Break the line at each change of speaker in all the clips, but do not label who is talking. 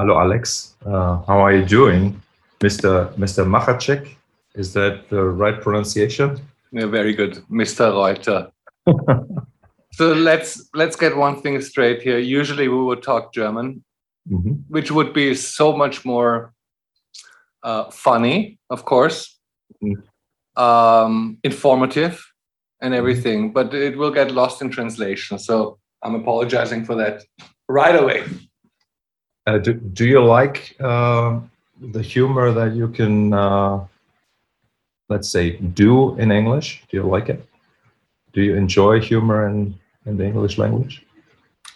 Hello, Alex. Uh, how are you doing, Mr. Mr. Machacek? Is that the right pronunciation?
Yeah, very good, Mr. Reuter. so let's let's get one thing straight here. Usually we would talk German,
hmm
which would be so much more uh, funny, of course,
Mhm.
um, informative, and everything. But it will get lost in translation. So I'm apologizing for that right away.
Uh, do, do you like uh, the humor that you can, uh, let's say, do in English? Do you like it? Do you enjoy humor in, in the English language?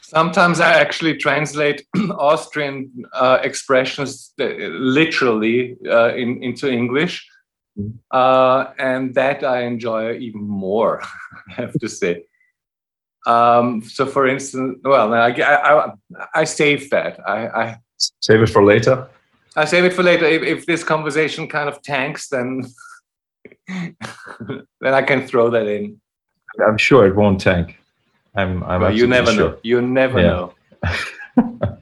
Sometimes I actually translate Austrian uh, expressions uh, literally uh, in, into English,
Mhm.
uh, and that I enjoy even more. I have to say. Um, so, for instance, well, I, I, I save that. I, I,
Save it for later.
I save it for later. If, if this conversation kind of tanks, then then I can throw that in.
I'm sure it won't tank. I'm, I'm
Well, you never
sure.
know. You never
Yeah.
know.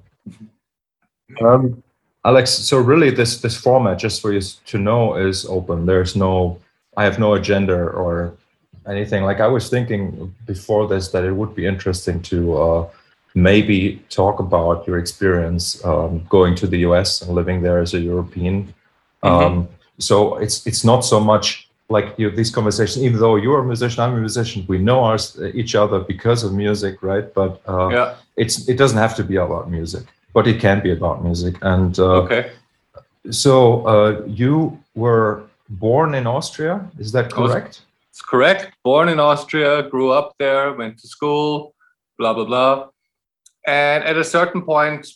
Um, Alex, so really this this format, just for you to know, is open. There's no, I have no agenda or anything. Like I was thinking before this that it would be interesting to uh, maybe talk about your experience um, going to the US and living there as a European. Um, so it's it's not so much like you these conversations. Even though you're a musician, I'm a musician, we know our, each other because of music, right? But uh,
Yeah.
it's it doesn't have to be about music but it can be about music and uh,
Okay.
so uh, you were born in austria is that correct
It's correct. Born in Austria, grew up there, went to school, blah, blah, blah. And at a certain point,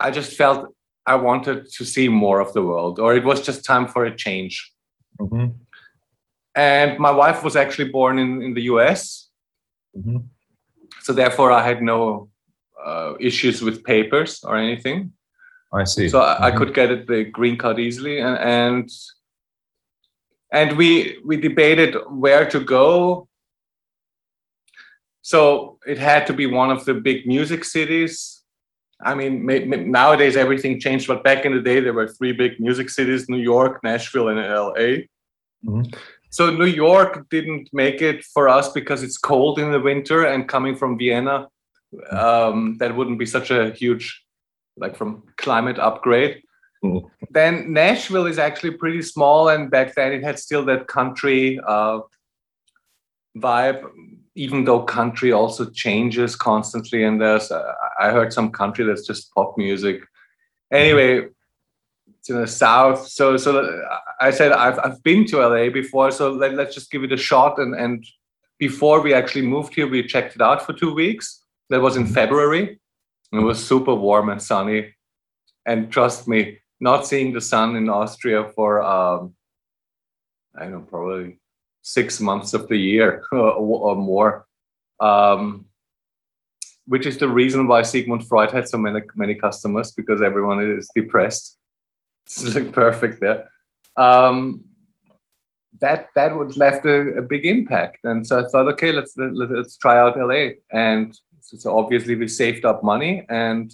I just felt I wanted to see more of the world, or it was just time for a change.
Mhm,
And my wife was actually born in, in the US.
mhm.
So therefore, I had no uh, issues with papers or anything.
i see
so I, I could get the green card easily and and and we we debated where to go so it had to be one of the big music cities i mean ma- ma- nowadays everything changed but back in the day there were three big music cities new york nashville and la
Mhm.
so new york didn't make it for us because it's cold in the winter and coming from vienna um, that wouldn't be such a huge like from climate upgrade. then nashville is actually pretty small and back then it had still that country uh, vibe even though country also changes constantly. And there's uh, i heard some country that's just pop music. Anyway it's in the south. So so i said i've, I've been to la before so let, let's just give it a shot. And and before we actually moved here we checked it out for two weeks. That was in
Mhm.
february. It was super warm and sunny. And trust me not seeing the sun in austria for um i don't know probably six months of the year or, or more. Um which is the reason why sigmund freud had so many many customers because everyone is depressed. It's like perfect there um that that would left a, a big impact. And so i thought okay let's let, let's try out la and so obviously we saved up money and,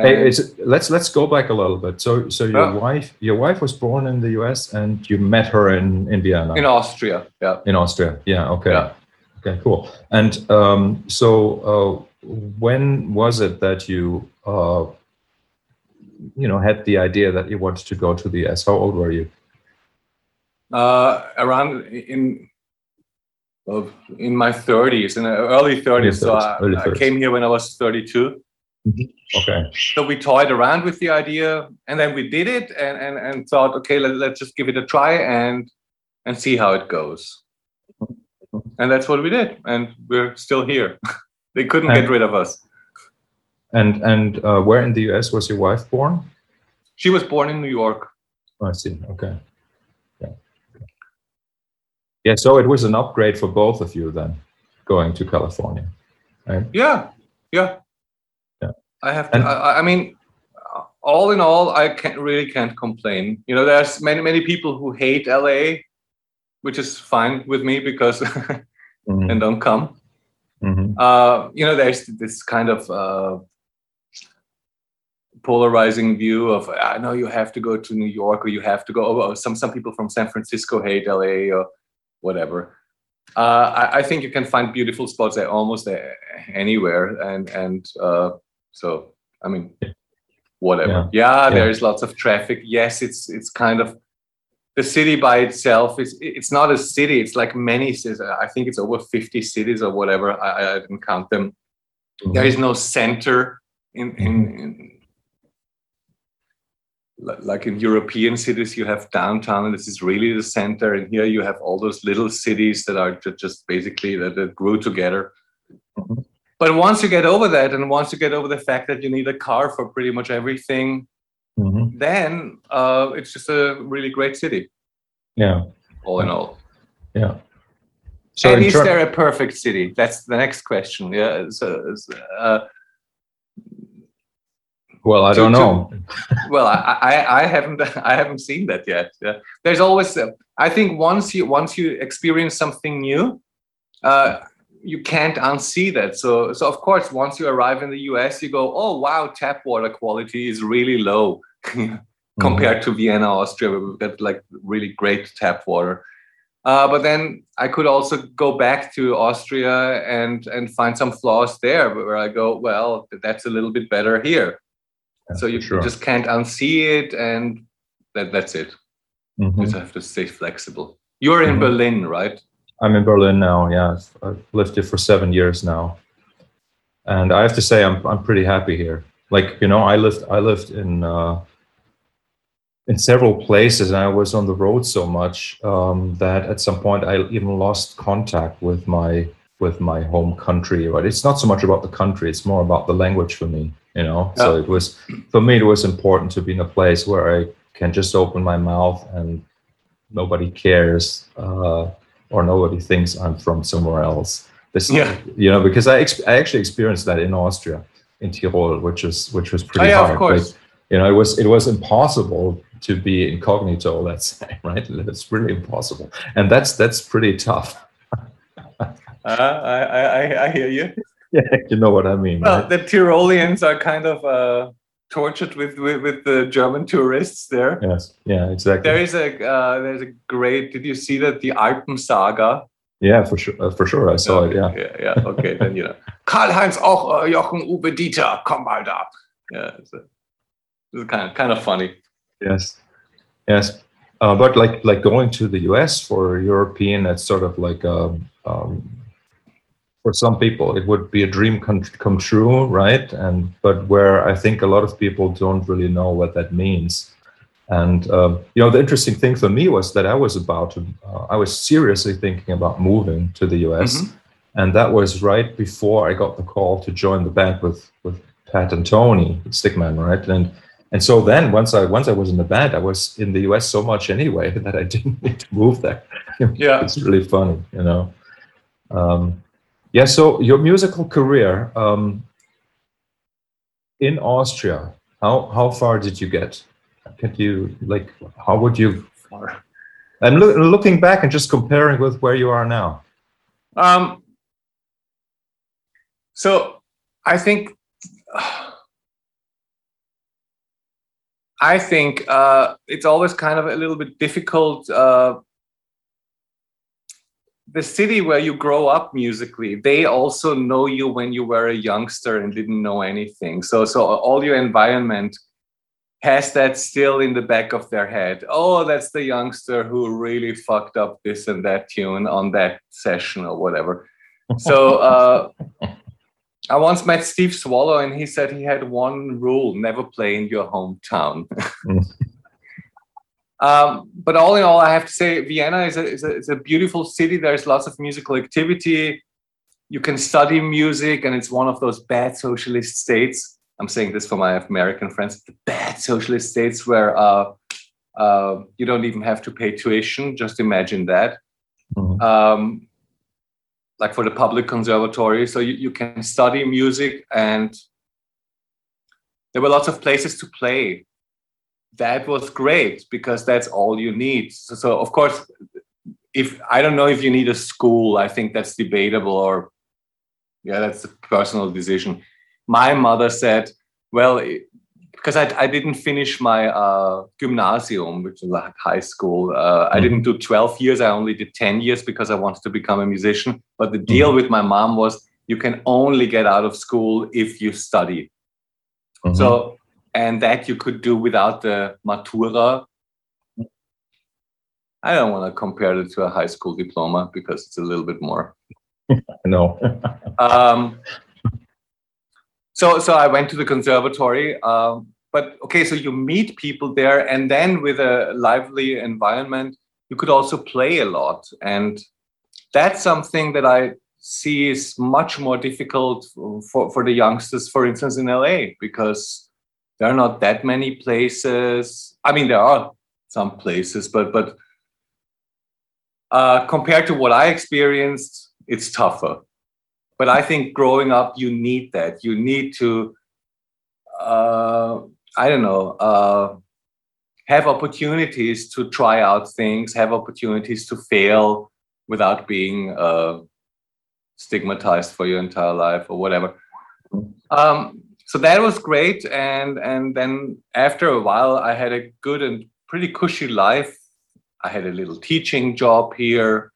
Hey, it's, let's let's go back a little bit. So, so your wife, your wife was born in the U.S. and you met her in Indiana,
in austria yeah
in Austria. Yeah. Okay.
Yeah.
Okay. Cool. And um, so, uh, when was it that you, uh, you know, had the idea that you wanted to go to the U.S.? How old were you?
uh, around in in my 30s in the early 30s so I,
early
I came here when i was 32
Okay.
so we toyed around with the idea and then we did it and and, and thought okay let, let's just give it a try and and see how it goes and that's what we did and we're still here they couldn't get rid of us
And and uh, where in the U.S. was your wife born?
she was born in new york
I see. Okay. Yeah. Yeah. So it was an upgrade for both of you then, going to California, right?
Yeah, Yeah. I have to. I, I mean, all in all, I can't really can't complain. You know, there's many many people who hate LA, which is fine with me because
Mhm,
and don't come.
mhm.
Uh, you know, there's this kind of uh, polarizing view of I know you have to go to New York or you have to go. Oh, some some people from San Francisco hate LA or whatever. Uh, I, I, think you can find beautiful spots there almost anywhere, and and uh, so I mean, whatever. Yeah, yeah, there is lots of traffic. Yes, it's it's kind of the city by itself is it's not a city. It's like many cities. I think it's over fifty cities or whatever. I, I didn't count them. Mm-hmm. There is no center in, in, mm-hmm. in like in European cities, you have downtown, and this is really the center. And here you have all those little cities that are just basically that, that grew together. Mm-hmm. But once you get over that, and once you get over the fact that you need a car for pretty much everything, mm-hmm. then uh, it's just a really great city.
Yeah.
All in all.
Yeah.
So and is there a perfect city? That's the next question. Yeah. So, uh,
well, I don't know.
well, I, I, I haven't I haven't seen that yet. Yeah. There's always uh, I think once you once you experience something new, uh, you can't unsee that. So so of course once you arrive in the US, you go, oh wow, tap water quality is really low compared mm-hmm. to Vienna, Austria, where we've got like really great tap water. Uh, but then I could also go back to Austria and and find some flaws there, where I go, well, that's a little bit better here so you, sure. just can't unsee it and that, that's it mm-hmm. you just have to stay flexible you're in mm-hmm. berlin right
i'm in berlin now yeah. I've lived here for seven years now. And i have to say i'm, I'm pretty happy here. Like you know i lived i lived in uh, in several places and i was on the road so much um, that at some point i even lost contact with my with my home country but it's not so much about the country it's more about the language for me you know? Yeah. so it was for me it was important to be in a place where i can just open my mouth and nobody cares uh, or nobody thinks i'm from somewhere else this yeah. you know because I, I actually experienced that in austria in tirol which was which was pretty
oh, yeah,
hard
of course.
But, you know it was it was impossible to be incognito let's say right it's really impossible and that's that's pretty tough
uh, I, I i hear you
yeah, you know what I mean.
Well,
right?
the Tyroleans are kind of uh, tortured with, with, with the German tourists there.
Yes, yeah, exactly.
There is a uh, there's a great. Did you see that the Alpen Saga?
Yeah, for sure, uh, for sure, I saw
it.
Yeah,
yeah, yeah. Okay, then you know, Karl Heinz auch uh, Jochen Uwe Dieter, komm mal da. Yeah, it's, a, it's kind of kind of funny.
Yes, yes. Uh, but like like going to the US for European, that's sort of like um, um, for some people it would be a dream come, come true right? And but where i think a lot of people don't really know what that means. And um, you know the interesting thing for me was that i was about to uh, i was seriously thinking about moving to the us mm-hmm. and that was right before i got the call to join the band with with pat and tony Stick Men right? And and so then once i once i was in the band i was in the us so much anyway that i didn't need to move there.
Yeah.
It's really funny you know? Um, yeah, so your musical career um, in Austria, how how far did you get? Can you like how would you? I'm lo- looking back and just comparing with where you are now.
Um, so I think I think uh, it's always kind of a little bit difficult uh, the city where you grow up musically they also know you when you were a youngster and didn't know anything. So so all your environment has that still in the back of their head. Oh that's the youngster who really fucked up this and that tune on that session or whatever. So uh, i once met steve swallow and he said he had one rule never play in your hometown Um, but all in all, I have to say Vienna is a, is a, is a beautiful city. There's lots of musical activity. You can study music, and it's one of those bad socialist states. I'm saying this for my American friends. The bad socialist states where uh, uh, you don't even have to pay tuition. Just imagine that. Mm-hmm. Um, like for the public conservatory, so you, you can study music, and there were lots of places to play that was great because that's all you need. So, so, of course, if I don't know if you need a school, I think that's debatable or yeah, that's a personal decision. My mother said, well, because I, I didn't finish my uh, gymnasium, which is like high school. Uh, I didn't do 12 years. I only did 10 years because I wanted to become a musician. But the deal with my mom was you can only get out of school if you study. So, and that you could do without the matura. I don't want to compare it to a high school diploma because it's a little bit more.
no.
um, so, so I went to the conservatory. Um, but okay, so you meet people there, and then with a lively environment, you could also play a lot, and that's something that I see is much more difficult for, for the youngsters, for instance, in LA, because there are not that many places. I mean, there are some places, but but uh, compared to what I experienced, it's tougher. But I think growing up, you need that. You need to, uh, I don't know, uh, have opportunities to try out things, have opportunities to fail without being uh, stigmatized for your entire life or whatever. Um, so that was great, and and then after a while, I had a good and pretty cushy life. I had a little teaching job here.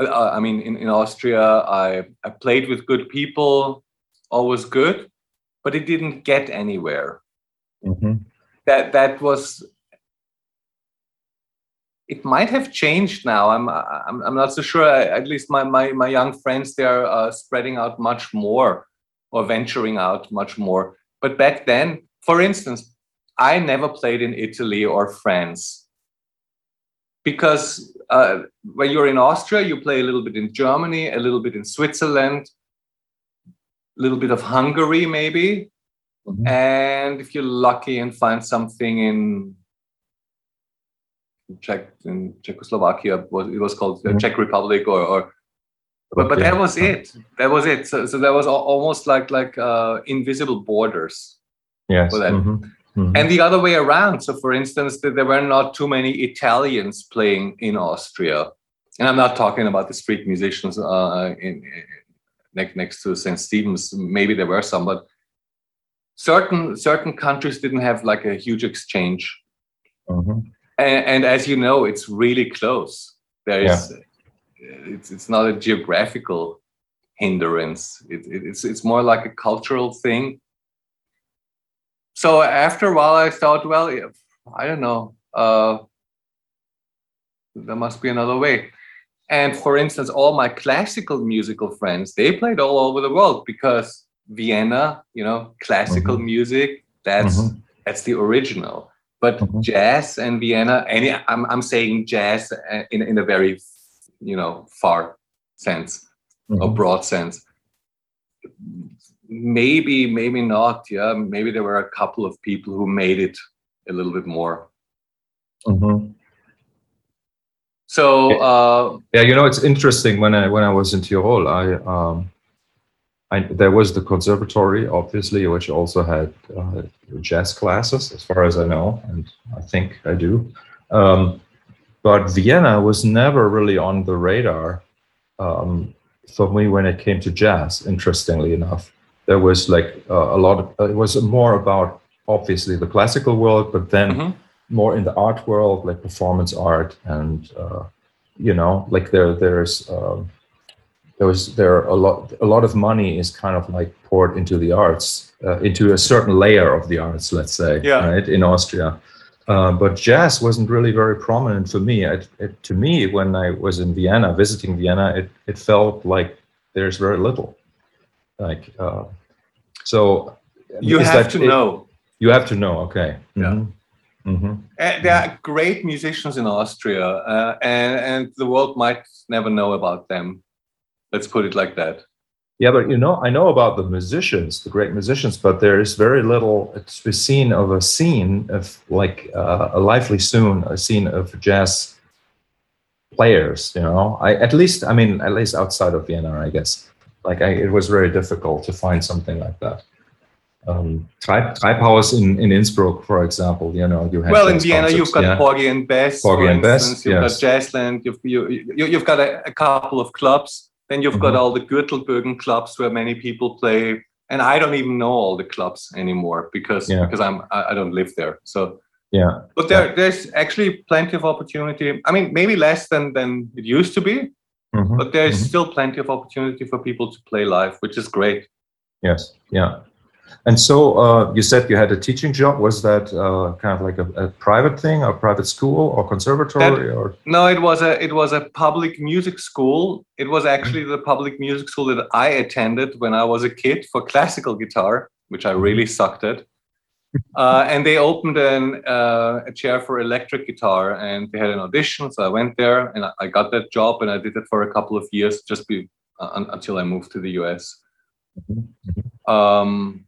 Uh, I mean, in, in Austria, I, I played with good people, always good, but it didn't get anywhere.
Mm-hmm.
That that was. It might have changed now. I'm I'm, I'm not so sure. At least my my, my young friends they are uh, spreading out much more or venturing out much more. But back then, for instance, I never played in Italy or France because uh, when you're in Austria, you play a little bit in Germany, a little bit in Switzerland, a little bit of Hungary, maybe. Mm-hmm. And if you're lucky and find something in Czech in Czechoslovakia, it was called mm-hmm. Czech Republic, or, or but, but that was it. That was it. So, so that was almost like like uh, invisible borders.
Yes. Mm-hmm.
Mm-hmm. And the other way around. So, for instance, there were not too many Italians playing in Austria, and I'm not talking about the street musicians uh, in, in, next next to St. Stephen's. Maybe there were some, but certain certain countries didn't have like a huge exchange.
Mm-hmm.
And, and, as you know, it's really close. There is, yeah. It's it's not a geographical hindrance. It, it, it's it's more like a cultural thing so after a while, I thought, well, I don't know, uh, there must be another way. And for instance, all my classical musical friends, they played all over the world because Vienna, you know, classical mm-hmm. music, that's mm-hmm. that's the original. But mm-hmm. jazz and Vienna, any I'm I'm saying jazz in in a very you know far sense, a
mm-hmm.
broad sense. Maybe maybe not yeah. Maybe there were a couple of people who made it a little bit more.
Mm-hmm.
so uh,
yeah you know it's interesting when i when i was in tirol i um I, there was the conservatory obviously which also had uh, jazz classes as far as i know and i think i do. Um, but vienna was never really on the radar um, for me when it came to jazz interestingly enough there was like uh, a lot of, uh, it was more about obviously the classical world but then mm-hmm. more in the art world like performance art and uh, you know like there there's um, there was there a lot a lot of money is kind of like poured into the arts uh, into a certain layer of the arts let's say
yeah.
right in austria uh, but jazz wasn't really very prominent for me. It, it, to me, when I was in Vienna, visiting Vienna, it, it felt like there's very little. Like uh, so
you have to it, know.
You have to know okay.
Yeah.
Mm-hmm. Mm-hmm.
there are great musicians in austria uh, and and the world might never know about them. Let's put it like that
yeah but you know i know about the musicians the great musicians but there is very little to be seen of a scene of like uh, a lively soon a scene of jazz players you know i at least i mean at least outside of vienna i guess like I, it was very difficult to find something like that. Um, Treibhaus in, in Innsbruck, for example, you know, you have
well in Vienna you've got yeah. Porgy and Bess,
Porgy and Bess,
you've
yes.
got Jazzland, you've you, you, have got a, a, couple of clubs. Then you've mm-hmm. got all the Gürtelbögen clubs where many people play and I don't even know all the clubs anymore because
Yeah.
because I'm I, I don't live there. So,
Yeah.
but there there's actually plenty of opportunity. I mean, maybe less than than it used to be,
Mhm.
but there's
Mhm.
still plenty of opportunity for people to play live, which is great.
Yes. Yeah. And so uh, you said you had a teaching job. Was that uh, kind of like a, a private thing, a private school, or conservatory, or?
No, it was a it was a public music school. It was actually the public music school that I attended when I was a kid for classical guitar, which I really sucked at. Uh, and they opened an, uh, a chair for electric guitar, and they had an audition. So I went there, and I, I got that job, and I did it for a couple of years, just be, uh, until I moved to the US. Um,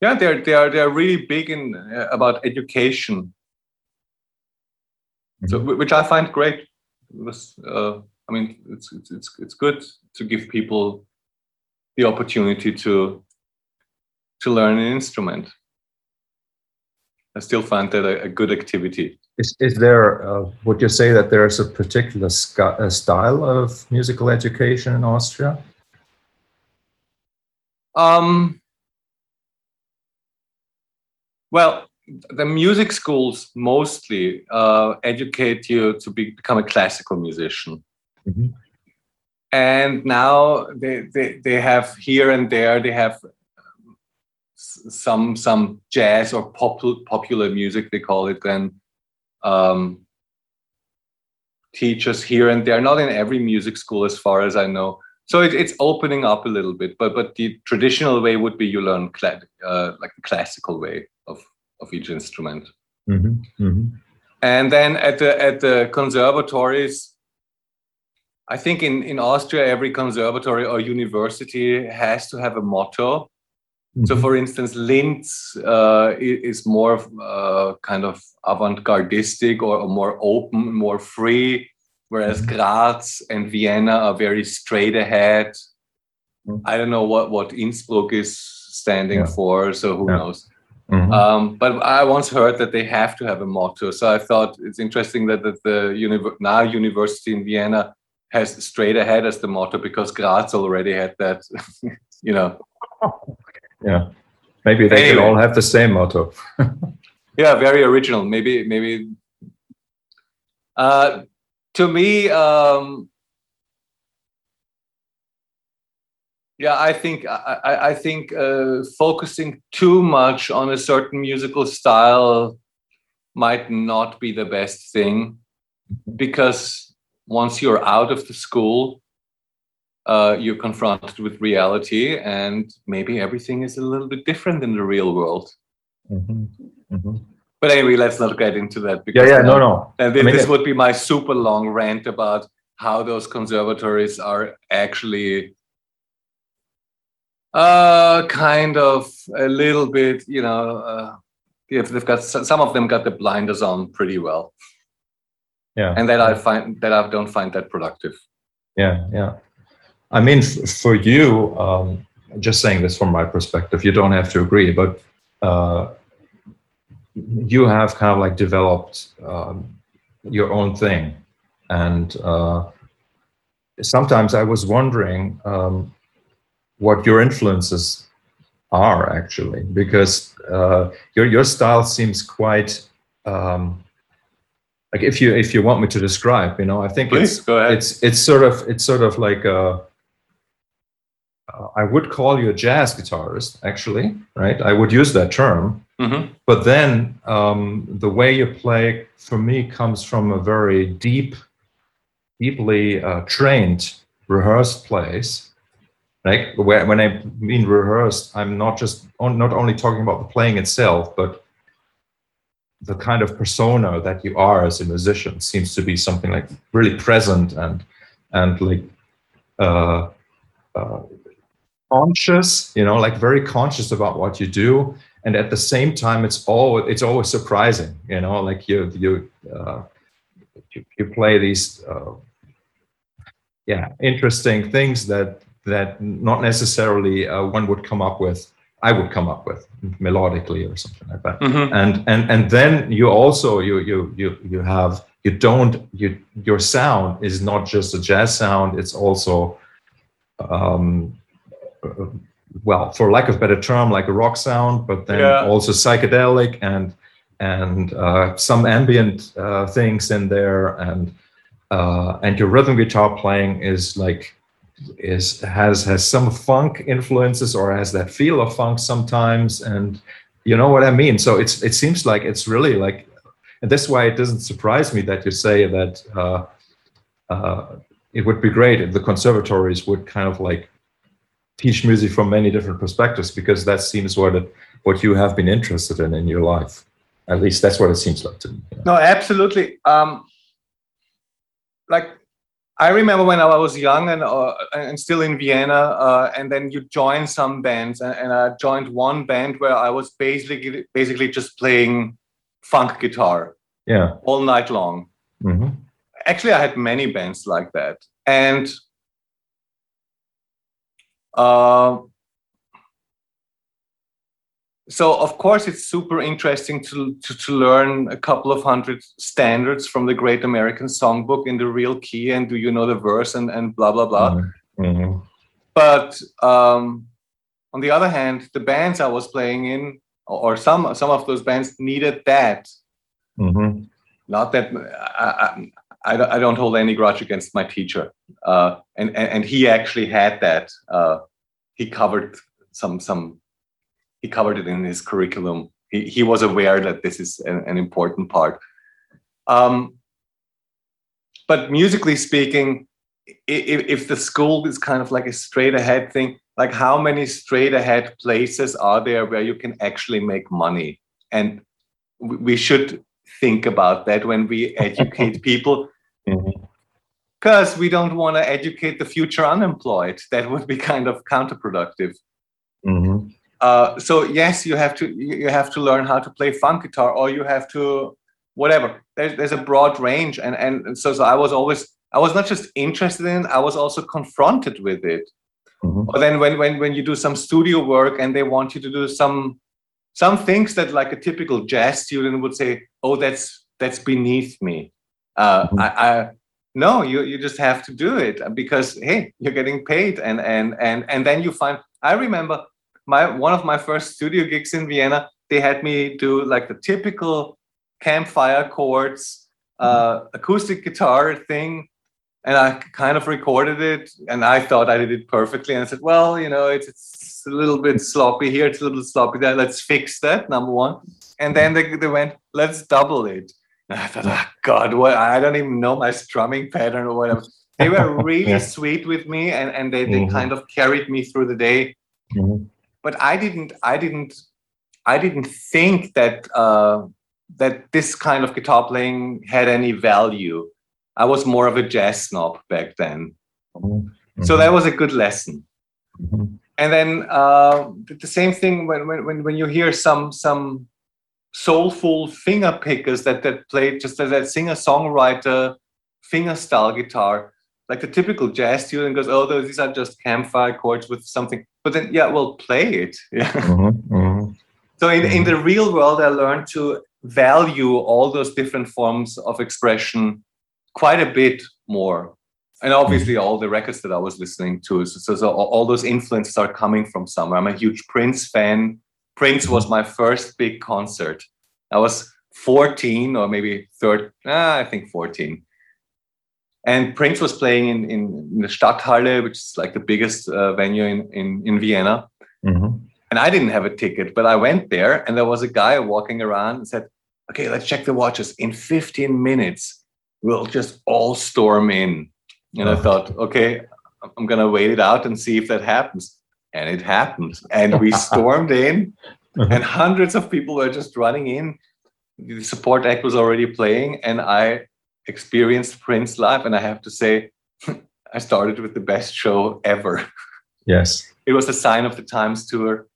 yeah, they're they are they are really big in uh, about education so which I find great. Was, uh, I mean, it's, it's it's it's good to give people the opportunity to to learn an instrument. I still find that a, a good activity.
Is, is there, uh, would you say that there's a particular sc- uh, style of musical education in Austria?
Um, well, the music schools mostly uh, educate you to be, become a classical musician.
Mhm.
and now they, they they have here and there they have um, some some jazz or pop, popular music they call it then um, teachers here and there not in every music school as far as i know so it, it's opening up a little bit but but the traditional way would be you learn cla- uh, like the classical way of each instrument
Mhm, mhm.
and then at the at the conservatories i think in in austria every conservatory or university has to have a motto so
Mhm.
for instance linz uh, is more uh, kind of avant-gardistic or, or more open more free whereas
Mhm.
graz and vienna are very straight ahead
Mhm.
i don't know what what innsbruck is standing
Yeah.
for so who
Yeah.
knows
Mhm.
um, but I once heard that they have to have a motto. So I thought it's interesting that, that the univer- now university in Vienna has straight ahead as the motto because Graz already had that, you know.
yeah. Maybe they
Anyway.
all have the same motto.
Yeah, very original. Maybe, maybe. Uh, to me, um, yeah, I think I, I, I think uh, focusing too much on a certain musical style might not be the best thing because once you're out of the school, uh, you're confronted with reality, and maybe everything is a little bit different in the real world.
Mhm, mhm.
But anyway, let's not get into that.
Yeah,
Because
yeah,
then-
no, no.
And
I
this,
mean,
this would be my super long rant about how those conservatories are actually uh, kind of a little bit, you know, uh, if they've got some of them got the blinders on pretty well,
Yeah.
and that I find that I don't find that productive.
Yeah, yeah. I mean, f- for you, um, just saying this from my perspective, you don't have to agree, but uh, you have kind of like developed um, your own thing. And uh, sometimes I was wondering um, what your influences are actually, because uh, your, your style seems quite. Um, like if you if you want me to describe, you know, I think it's
Please ahead.
it's it's sort of it's sort of like a uh, I would call you a jazz guitarist, actually, right? I would use that term.
Mhm.
But then um, the way you play, for me, comes from a very deep, deeply uh, trained, rehearsed place. Like when I mean rehearsed, I'm not just on, not only talking about the playing itself, but the kind of persona that you are as a musician seems to be something like really present and and like uh, uh, conscious, you know, like very conscious about what you do, and at the same time, it's all it's always surprising, you know, like you you uh, you, you play these uh, yeah interesting things that that not necessarily uh, one would come up with. I would come up with melodically or something like that
Mhm.
and and and then you also you you you you have you don't you your sound is not just a jazz sound it's also um, well, for lack of better term, like a rock sound, but then
Yeah.
also psychedelic and and uh, some ambient uh, things in there, and uh, and your rhythm guitar playing is like is has has some funk influences or has that feel of funk sometimes, and you know what I mean. So it's it seems like it's really like, and that's why it doesn't surprise me that you say that. Uh, uh, it would be great if the conservatories would kind of like teach music from many different perspectives because that seems what it, what you have been interested in in your life at least that's what it seems like to me you know?
No, absolutely. Um, like I remember when I was young and uh, and still in Vienna, uh, and then you join some bands, and, and I joined one band where I was basically basically just playing funk guitar
yeah.
all night long.
hmm
Actually, I had many bands like that, and uh, so of course it's super interesting to, to to learn a couple of hundred standards from the Great American Songbook in the real key, and do you know the verse and and blah blah blah.
hmm
But um, on the other hand, the bands I was playing in, or some some of those bands needed that
hmm
not that I, I, I don't hold any grudge against my teacher, uh, and, and and he actually had that. Uh, he covered some some. He covered it in his curriculum. He he was aware that this is an, an important part. Um, but musically speaking, if, if the school is kind of like a straight ahead thing, like how many straight ahead places are there where you can actually make money? And we should think about that when we educate people
hmm
because we don't want to educate the future unemployed that would be kind of counterproductive
hmm
uh, so yes you have to you have to learn how to play funk guitar or you have to whatever. There's, there's a broad range and, and so, so i was always i was not just interested in i was also confronted with it.
Hmm
but then when when when you do some studio work and they want you to do some some things that like a typical jazz student would say oh that's that's beneath me. Uh
Mhm.
I, I no you you just have to do it because hey you're getting paid and and and and then you find i remember my one of my first studio gigs in vienna they had me do like the typical campfire chords uh acoustic guitar thing and I kind of recorded it, and I thought I did it perfectly. And I said, "Well, you know, it's, it's a little bit sloppy here, it's a little sloppy there. Let's fix that." Number one, and then they, they went, "Let's double it." And I thought, "Oh God, what? I don't even know my strumming pattern or whatever." They were really
Yeah.
sweet with me, and and they, they
Mhm.
kind of carried me through the day.
hmm
But I didn't, I didn't, I didn't think that uh, that this kind of guitar playing had any value. I was more of a jazz snob back then. So that was a good lesson.
Mhm.
And then uh, the- same thing when, when, when, when you hear some some soulful finger pickers that, that play just that, that singer songwriter finger style guitar, like the typical jazz student goes, oh, those, these are just campfire chords with something. But then, yeah, well, play it. Yeah.
Mhm. Mhm.
So in, in the real world, I learned to value all those different forms of expression quite a bit more. And obviously, all the records that I was listening to, so, so, so all those influences are coming from somewhere. I'm a huge Prince fan. Prince was my first big concert. I was 14 or maybe third, ah, I think 14. And Prince was playing in, in, in the Stadthalle, which is like the biggest uh, venue in, in, in Vienna
Mhm.
and I didn't have a ticket, but I went there and there was a guy walking around and said, Okay, let's check the watches. In 15 minutes, we'll just all storm in. And I thought, okay, I'm going to wait it out and see if that happens. And it happened. And we stormed in, and hundreds of people were just running in. The support act was already playing, and I experienced Prince live. And I have to say, I started with the best show ever
Yes.
it was a sign of the times tour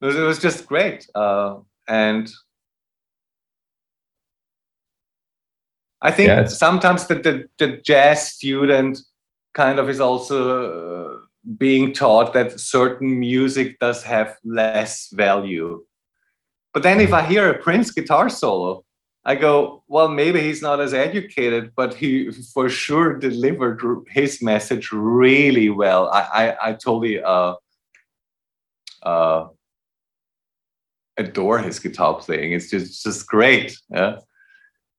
it was, it was just great uh, and i think
Yeah,
sometimes the, the, the jazz student kind of is also uh, being taught that certain music does have less value but then if i hear a prince guitar solo i go well maybe he's not as educated but he for sure delivered his message really well i i, I totally uh, uh, adore his guitar playing. It's just just great. Yeah.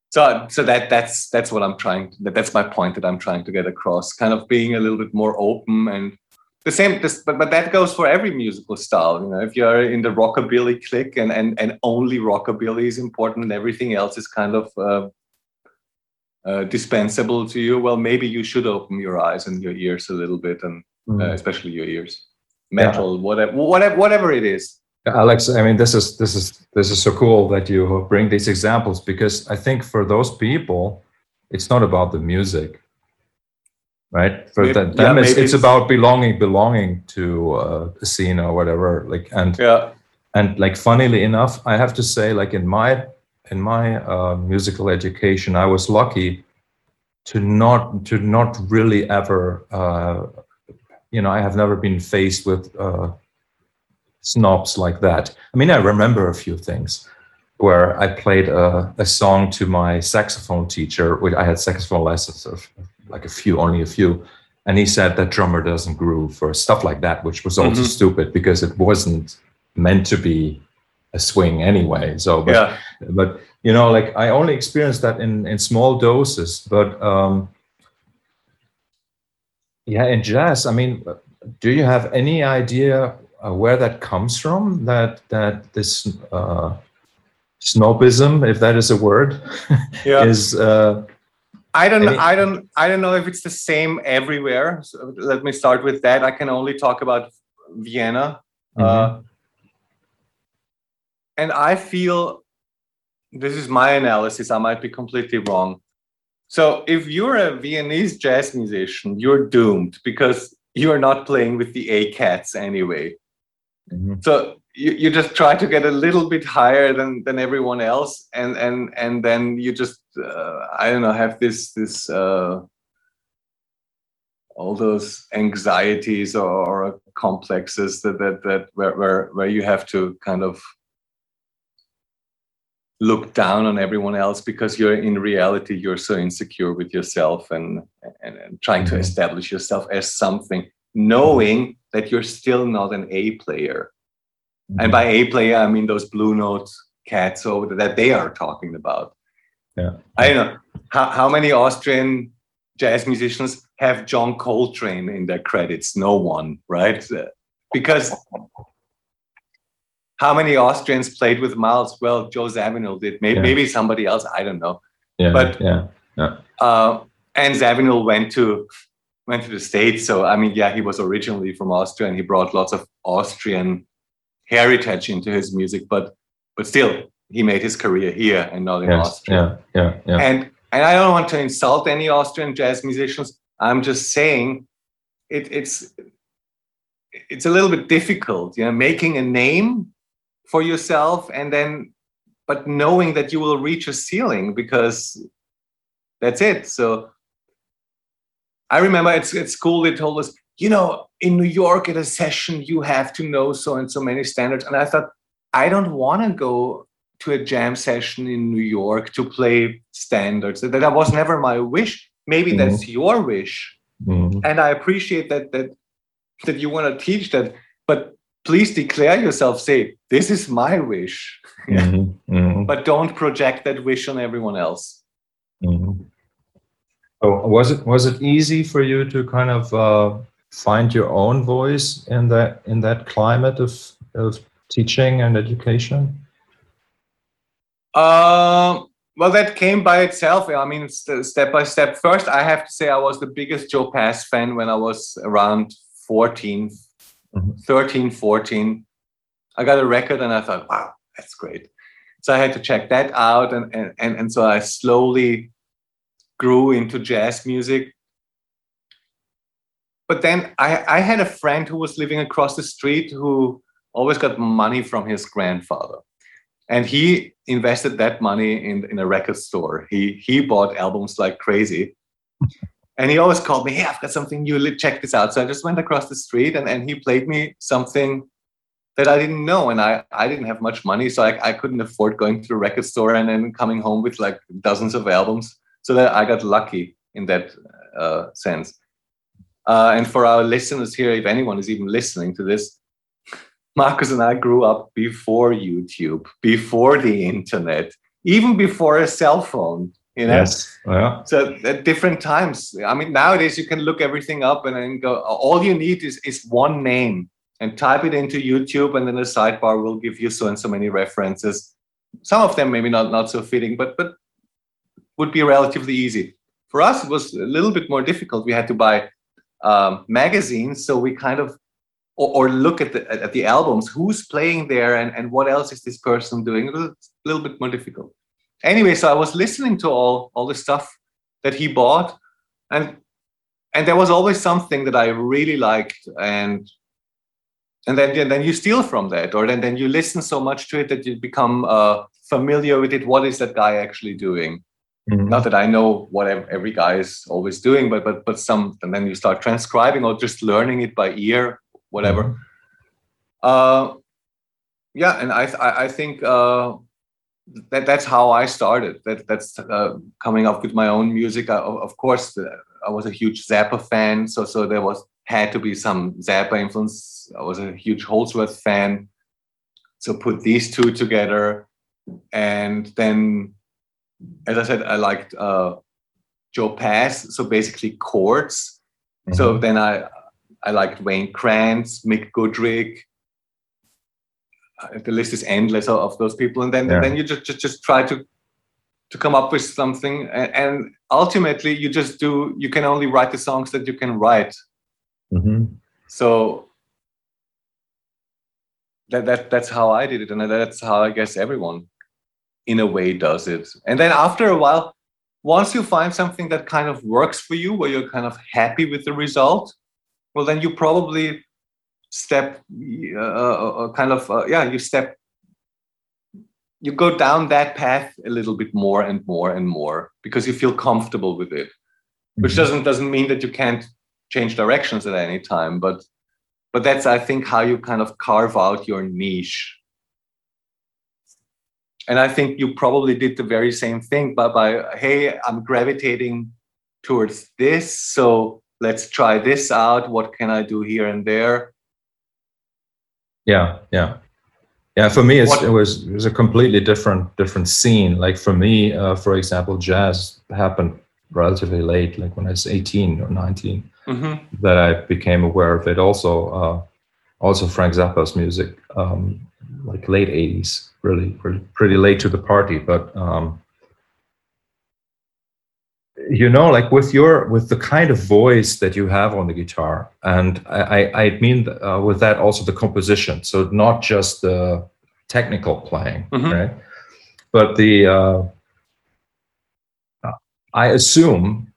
So so that that's that's what I'm trying. To, that's my point that I'm trying to get across. Kind of being a little bit more open and the same. This, but but that goes for every musical style. You know, if you're in the rockabilly clique and and and only rockabilly is important and everything else is kind of uh, uh, dispensable to you, well, maybe you should open your eyes and your ears a little bit, and mm. uh, especially your ears, metal, yeah. whatever, whatever, whatever it is.
Alex, I mean, this is this is this is so cool that you bring these examples because I think for those people, it's not about the music, right? For maybe, them, yeah, it's, it's, about belonging, belonging to uh, a scene or whatever. Like, and
yeah,
and like, funnily enough, I have to say, like in my in my uh, musical education, I was lucky to not to not really ever, uh, you know, I have never been faced with uh, snobs like that. I mean, I remember a few things where I played a, a song to my saxophone teacher. Which I had saxophone lessons of like a few, only a few, and he said that drummer doesn't groove or stuff like that, which was also mm-hmm. stupid because it wasn't meant to be a swing anyway. So, but, yeah. but you know, like I only experienced that in in small doses. But um, yeah, in jazz, I mean, do you have any idea uh, where that comes from? That that this uh, snobism, if that is a word, yeah. is. Uh,
I don't. Any- I don't. I don't know if it's the same everywhere. So let me start with that. I can only talk about Vienna. Mm-hmm. Uh, and I feel this is my analysis. I might be completely wrong. So if you're a Viennese jazz musician, you're doomed because you're not playing with the A cats anyway. Mm-hmm. So you, you just try to get a little bit higher than than everyone else, and and and then you just uh, I don't know have this this uh, all those anxieties or, or complexes that that that where, where where you have to kind of look down on everyone else because you're in reality you're so insecure with yourself and and, and trying mm-hmm. to establish yourself as something knowing that you're still not an a player mm-hmm. and by a player i mean those blue note cats over that they are talking about
yeah
i don't know how, how many austrian jazz musicians have john coltrane in their credits no one right because how many Austrians played with Miles? Well, Joe Zawinul did. Maybe, yeah. maybe somebody else. I don't know.
Yeah,
but
yeah,
yeah. Uh, and Zawinul went to went to the states. So I mean, yeah, he was originally from Austria, and he brought lots of Austrian heritage into his music. But but still, he made his career here and not in yes,
Austria. Yeah, yeah, yeah.
And and I don't want to insult any Austrian jazz musicians. I'm just saying, it, it's it's a little bit difficult, you know, making a name for yourself and then but knowing that you will reach a ceiling because that's it so i remember at, at school they told us you know in new york at a session you have to know so and so many standards and i thought i don't want to go to a jam session in new york to play standards that, was never my wish maybe mm-hmm. that's your wish mm-hmm. and i appreciate that that that you want to teach that but please declare yourself say this is my wish mm-hmm, mm-hmm. but don't project that wish on everyone else
mm-hmm. oh, was it was it easy for you to kind of uh, find your own voice in that in that climate of, of teaching and education
uh, well that came by itself i mean step by step first i have to say i was the biggest joe pass fan when i was around 14 mm-hmm. 13, 14. I got a record and I thought, wow, that's great. So I had to check that out. And, and, and, and so I slowly grew into jazz music. But then I, I had a friend who was living across the street who always got money from his grandfather. And he invested that money in, in a record store. He, he bought albums like crazy. And he always called me, hey, I've got something new, check this out. So I just went across the street and, and he played me something that I didn't know. And I, I didn't have much money, so I, I couldn't afford going to the record store and then coming home with like dozens of albums. So that I got lucky in that uh, sense. Uh, and for our listeners here, if anyone is even listening to this, Marcus and I grew up before YouTube, before the internet, even before a cell phone. You know?
Yes. Yeah.
So at different times. I mean, nowadays you can look everything up and then go. All you need is is one name and type it into YouTube, and then the sidebar will give you so and so many references. Some of them maybe not not so fitting, but but would be relatively easy. For us, it was a little bit more difficult. We had to buy um, magazines, so we kind of or, or, look at the at the albums, who's playing there, and and what else is this person doing. A little bit more difficult. Anyway, so I was listening to all all the stuff that he bought, and and there was always something that I really liked, and and then and then you steal from that, or then then you listen so much to it that you become uh, familiar with it. What is that guy actually doing? Mm-hmm. Not that I know what every guy is always doing, but but but some, and then you start transcribing or just learning it by ear, whatever. Mm-hmm. Uh, yeah, and I I, I think uh, that that's how I started. That that's uh, coming up with my own music. I, of course, I was a huge Zappa fan, so so there was had to be some Zappa influence. I was a huge Holdsworth fan, so put these two together, and then as I said, I liked uh, Joe Pass, so basically chords. Mm-hmm. So then I I liked Wayne Krantz, Mick Goodrick. Uh, the list is endless of, those people, and then yeah. then you just, just just try to to come up with something, and, and, ultimately you just do. You can only write the songs that you can write. Mm-hmm. So that that that's how I did it, and that's how I guess everyone in a way does it. And then after a while, once you find something that kind of works for you, where you're kind of happy with the result, well, then you probably step, uh, uh, uh, kind of, uh, yeah, you step, you go down that path a little bit more and more and more because you feel comfortable with it, which mm-hmm. doesn't doesn't mean that you can't change directions at any time, but but that's I think how you kind of carve out your niche and I think you probably did the very same thing, but by hey, I'm gravitating towards this, so let's try this out. What can I do here and there?
Yeah, yeah, yeah. For me, it was it was a completely different different scene. Like for me, uh, for example, jazz happened relatively late, like when I was 18 or 19, mm-hmm. that I became aware of it. Also, uh, also Frank Zappa's music, um, like late 80s really pretty, pretty late to the party but um, you know like with your with the kind of voice that you have on the guitar and i i mean uh, with that also the composition so not just the technical playing mm-hmm. right but the uh, i assume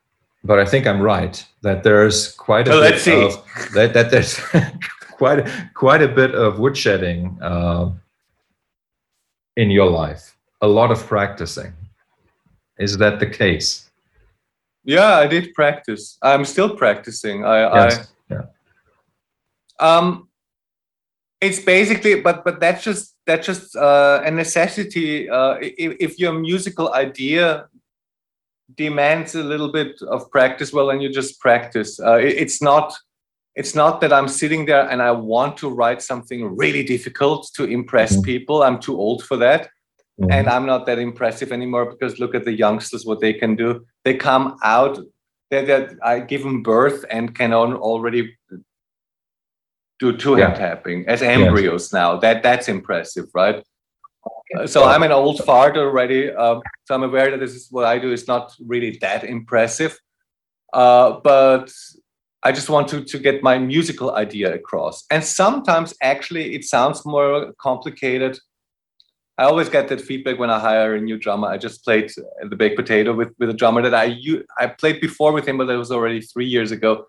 but i think i'm right that there's quite a
bit
of that, that there's quite quite a bit of woodshedding uh, in your life? A lot of practicing. Is that the case?
Yeah, I did practice. I'm still practicing. I, yes. I yeah. Um, it's basically, but but that's just that's just uh, a necessity. Uh, if, if your musical idea demands a little bit of practice, well, then you just practice. Uh, it, it's not it's not that I'm sitting there and I want to write something really difficult to impress mm-hmm. people. I'm too old for that. Mm-hmm. And I'm not that impressive anymore because look at the youngsters, what they can do. They come out, they that I give them birth and can already do two hand yeah. tapping as embryos yes. now. That that's impressive, right? So I'm an old fart already. Um, so I'm aware that this is what I do is not really that impressive. Uh, but I just want to, to get my musical idea across. And sometimes actually it sounds more complicated. I always get that feedback when I hire a new drummer. I just played the baked potato with, with a drummer that I I played before with him, but that was already three years ago.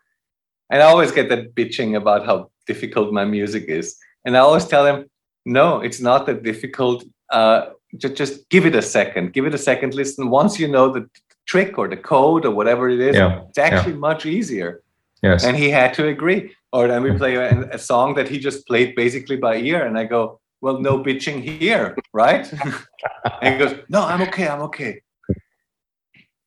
And I always get that bitching about how difficult my music is. And I always tell him, no, it's not that difficult. Uh, just, just give it a second. Give it a second. Listen. Once you know the trick or the code or whatever it is, yeah. it's actually yeah. much easier.
Yes.
And he had to agree. Or then we play a, a, song that he just played basically by ear. And I go, well, no bitching here, right? and he goes, no, I'm okay. I'm okay.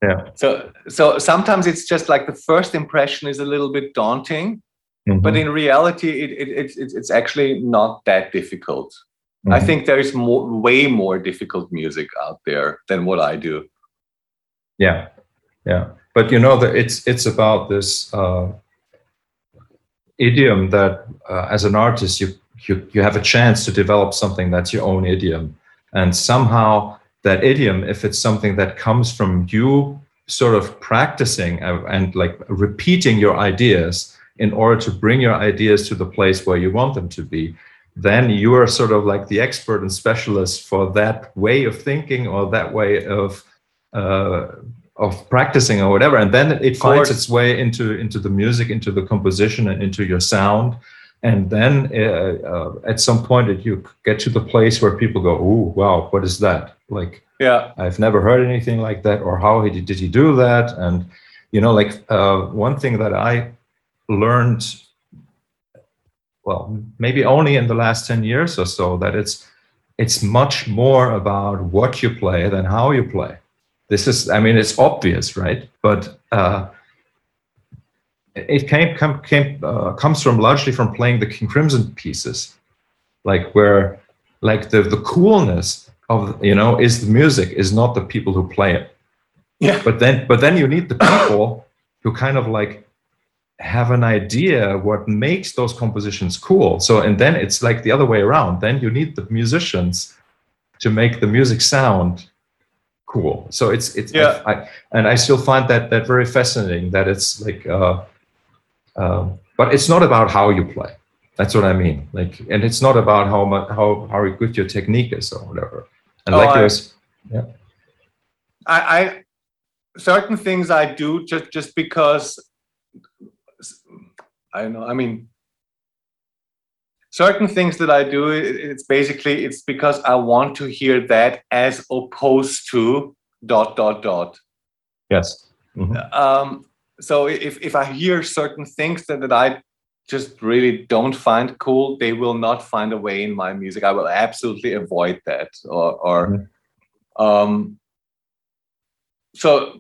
Yeah.
So, so sometimes it's just like the first impression is a little bit daunting. Mm-hmm. But in reality, it, it, it, it's actually not that difficult. Mm-hmm. I think there is more, way more difficult music out there than what I do.
Yeah, yeah. But you know that it's it's about this uh, idiom that uh, as an artist you you you have a chance to develop something that's your own idiom, and somehow that idiom, if it's something that comes from you sort of practicing and, like repeating your ideas in order to bring your ideas to the place where you want them to be then you are sort of like the expert and specialist for that way of thinking or that way of uh, of practicing or whatever. And then it finds its way into into the music into the composition and into your sound and then uh, uh, at some point it, you get to the place where people go oh wow what is that? Like
yeah.
I've never heard anything like that or how he, did he do that? And you know like uh, one thing that i learned well maybe only in the last 10 years or so that it's it's much more about what you play than how you play. This is i mean it's obvious right? But uh, it came, come, came uh, comes from largely from playing the king crimson pieces like where like the the coolness of you know is the music is not the people who play it.
Yeah.
But then but then you need the people who kind of like have an idea what makes those compositions cool. So and then it's like the other way around. Then you need the musicians to make the music sound cool. So it's it's
yeah.
I, and i still find that that very fascinating that it's like uh um, but it's not about how you play that's what i mean like and it's not about how much how how good your technique is or whatever and oh, like I, yeah
I, I certain things i do just just because I don't know. I mean, certain things that I do, it's basically it's because I want to hear that as opposed to dot dot dot.
Yes.
Mm-hmm. Um, so if if I hear certain things that, that I just really don't find cool, they will not find a way in my music. I will absolutely avoid that. Or, or mm-hmm. um, so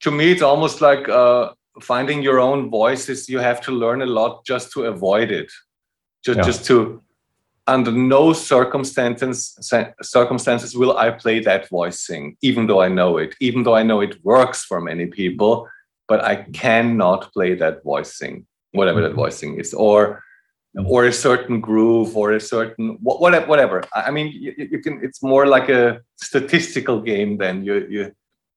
to me, it's almost like uh, finding your own voice is you have to learn a lot just to avoid it just yeah. just to under no circumstances circumstances will i play that voicing even though i know it even though i know it works for many people but i cannot play that voicing whatever mm-hmm. that voicing is or mm-hmm. or a certain groove or a certain whatever whatever i mean you, you can it's more like a statistical game than you you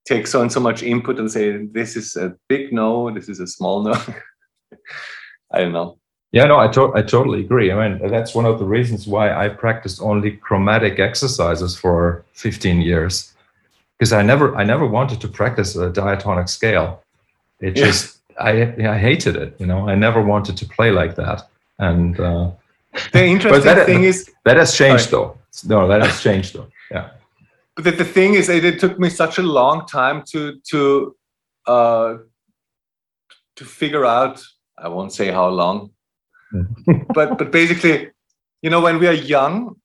take so and so much input and say this is a big no, this is a small no. I don't know.
Yeah, no, I, to- I totally agree. I mean, that's one of the reasons why I practiced only chromatic exercises for 15 years, because I never, I never wanted to practice a diatonic scale. It just, I, I hated it. You know, I never wanted to play like that. And uh,
the interesting that, thing is
that has changed, sorry. though. No, that has changed, though. Yeah
but the, the thing is it, it, took me such a long time to to uh, to figure out i won't say how long but but basically you know when we are young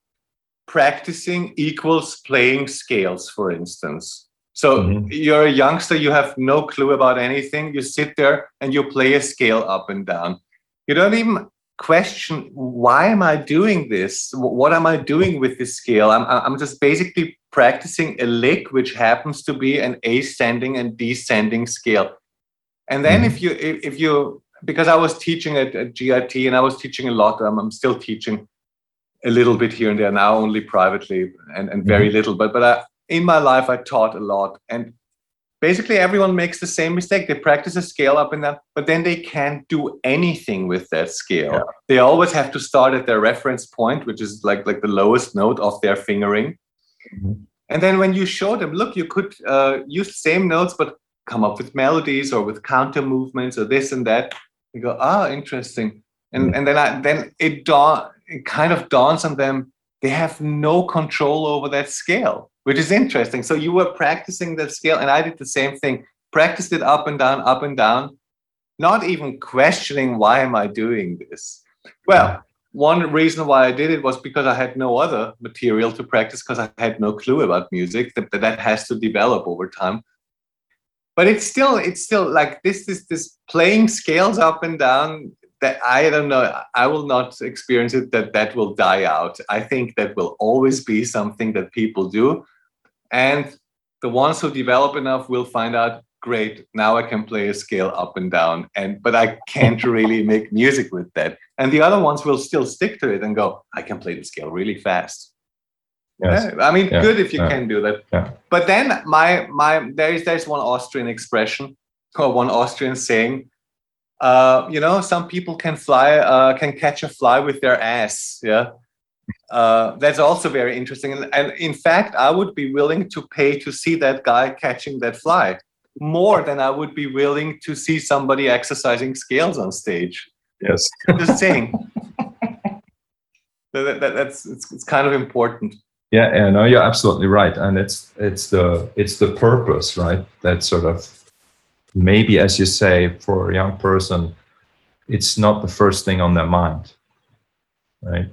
practicing equals playing scales for instance so mm-hmm. you're a youngster you have no clue about anything you sit there and you play a scale up and down you don't even question why am i doing this what am i doing with this scale i'm, I'm just basically practicing a lick which happens to be an ascending and descending scale and then mm-hmm. if you if you because i was teaching at, at git and i was teaching a lot um, i'm still teaching a little bit here and there now only privately and, and very mm-hmm. little but but I, in my life i taught a lot. And basically everyone makes the same mistake. They practice a scale up and down but then they can't do anything with that scale. Yeah. they always have to start at their reference point which is like like the lowest note of their fingering. Mm-hmm. and then when you show them look you could uh, use the same notes but come up with melodies or with counter movements or this and that. You go ah interesting. And mm-hmm. and then I, then it dawn it kind of dawns on them they have no control over that scale which is interesting. So you were practicing that scale, and I did the same thing. Practiced it up and down, up and down, not even questioning why am I doing this. Well, one reason why I did it was because I had no other material to practice because I had no clue about music. That that has to develop over time. But it's still it's still like this this this playing scales up and down. that I don't know. I will not experience it that that will die out. I think that will always be something that people do, and the ones who develop enough will find out. Great, now I can play a scale up and down, and but I can't really make music with that. And the other ones will still stick to it and go, I can play the scale really fast.
Yes.
I mean,
Yeah.
good if you
Yeah.
can do that.
Yeah.
But then my my there is there's one Austrian expression or one Austrian saying, uh, you know, some people can fly, uh, can catch a fly with their ass. Yeah. Uh, that's also very interesting. And, and in fact, I would be willing to pay to see that guy catching that fly more than I would be willing to see somebody exercising scales on stage.
Yes.
Just saying. That- that- that's it's, it's kind of important.
Yeah, yeah, no, you're absolutely right, and it's it's the it's the purpose, right? That sort of maybe, as you say, for a young person, it's not the first thing on their mind, right?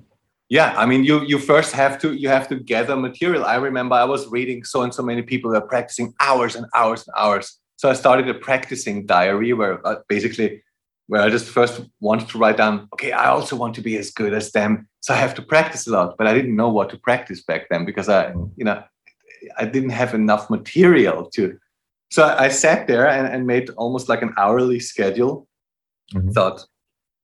Yeah, I mean, you you first have to you have to gather material. I remember I was reading so and so many people were practicing hours and hours and hours. So I started a practicing diary where uh, basically where I just first wanted to write down, okay, I also want to be as good as them, so I have to practice a lot. But I didn't know what to practice back then because I, you know, I didn't have enough material to. So I I sat there and, and made almost like an hourly schedule.
Mhm.
Thought,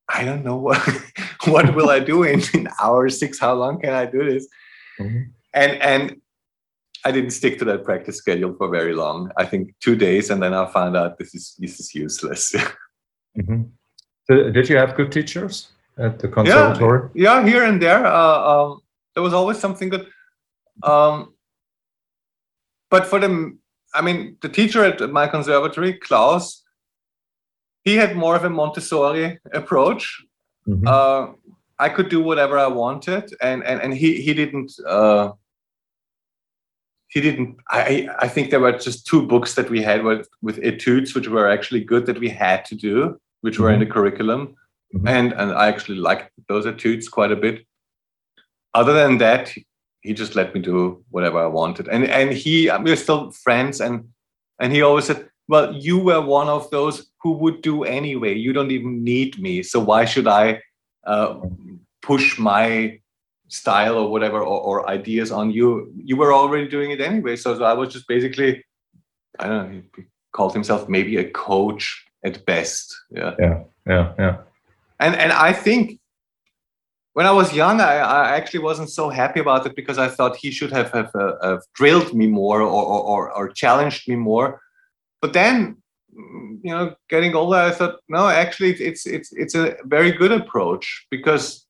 I don't know what what will I do in an hour six? How long can I do this?
Mhm.
And and I didn't stick to that practice schedule for very long. I think two days, and then I found out this is this is useless.
Mhm. So did you have good teachers at the conservatory?
yeah, here and there, uh, um, there was always something good. Um, but for them, I mean, the teacher at my conservatory, Klaus, he had more of a Montessori approach.
Mhm.
uh, I could do whatever I wanted, and and and he he didn't. Uh, he didn't. I I think there were just two books that we had with with etudes, which were actually good that we had to do, which were in the curriculum,
Mhm.
and and I actually liked those etudes quite a bit. Other than that, he just let me do whatever I wanted, and and he we're still friends, and and he always said, "Well, you were one of those who would do anyway. You don't even need me, so why should I uh, push my style or whatever or, or ideas on you? You were already doing it anyway. So, so I was just basically, I don't know. He called himself maybe a coach at best. Yeah,
Yeah, yeah.
and and I think." When I was young, I, I actually wasn't so happy about it because I thought he should have have, uh, have drilled me more or, or, or, or challenged me more. But then you know getting older i thought no actually it's it's it's, it's a very good approach because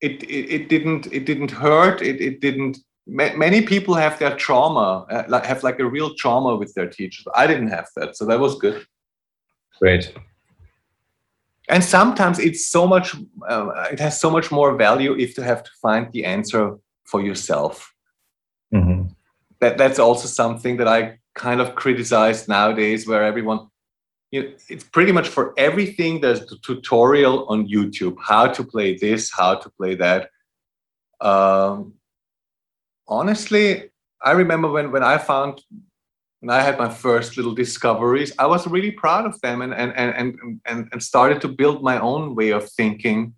it, it it didn't it didn't hurt it it didn't ma- many people have their trauma uh, have like a real trauma with their teachers i didn't have that so that was good
Great.
and sometimes it's so much uh, it has so much more value if you have to find the answer for yourself
Mhm.
that that's also something that I kind of criticized nowadays, where everyone, you know, it's pretty much for everything. There's the tutorial on YouTube, how to play this, how to play that. Um, honestly, I remember when when I found when I had my first little discoveries, I was really proud of them and and and and and, and started to build my own way of thinking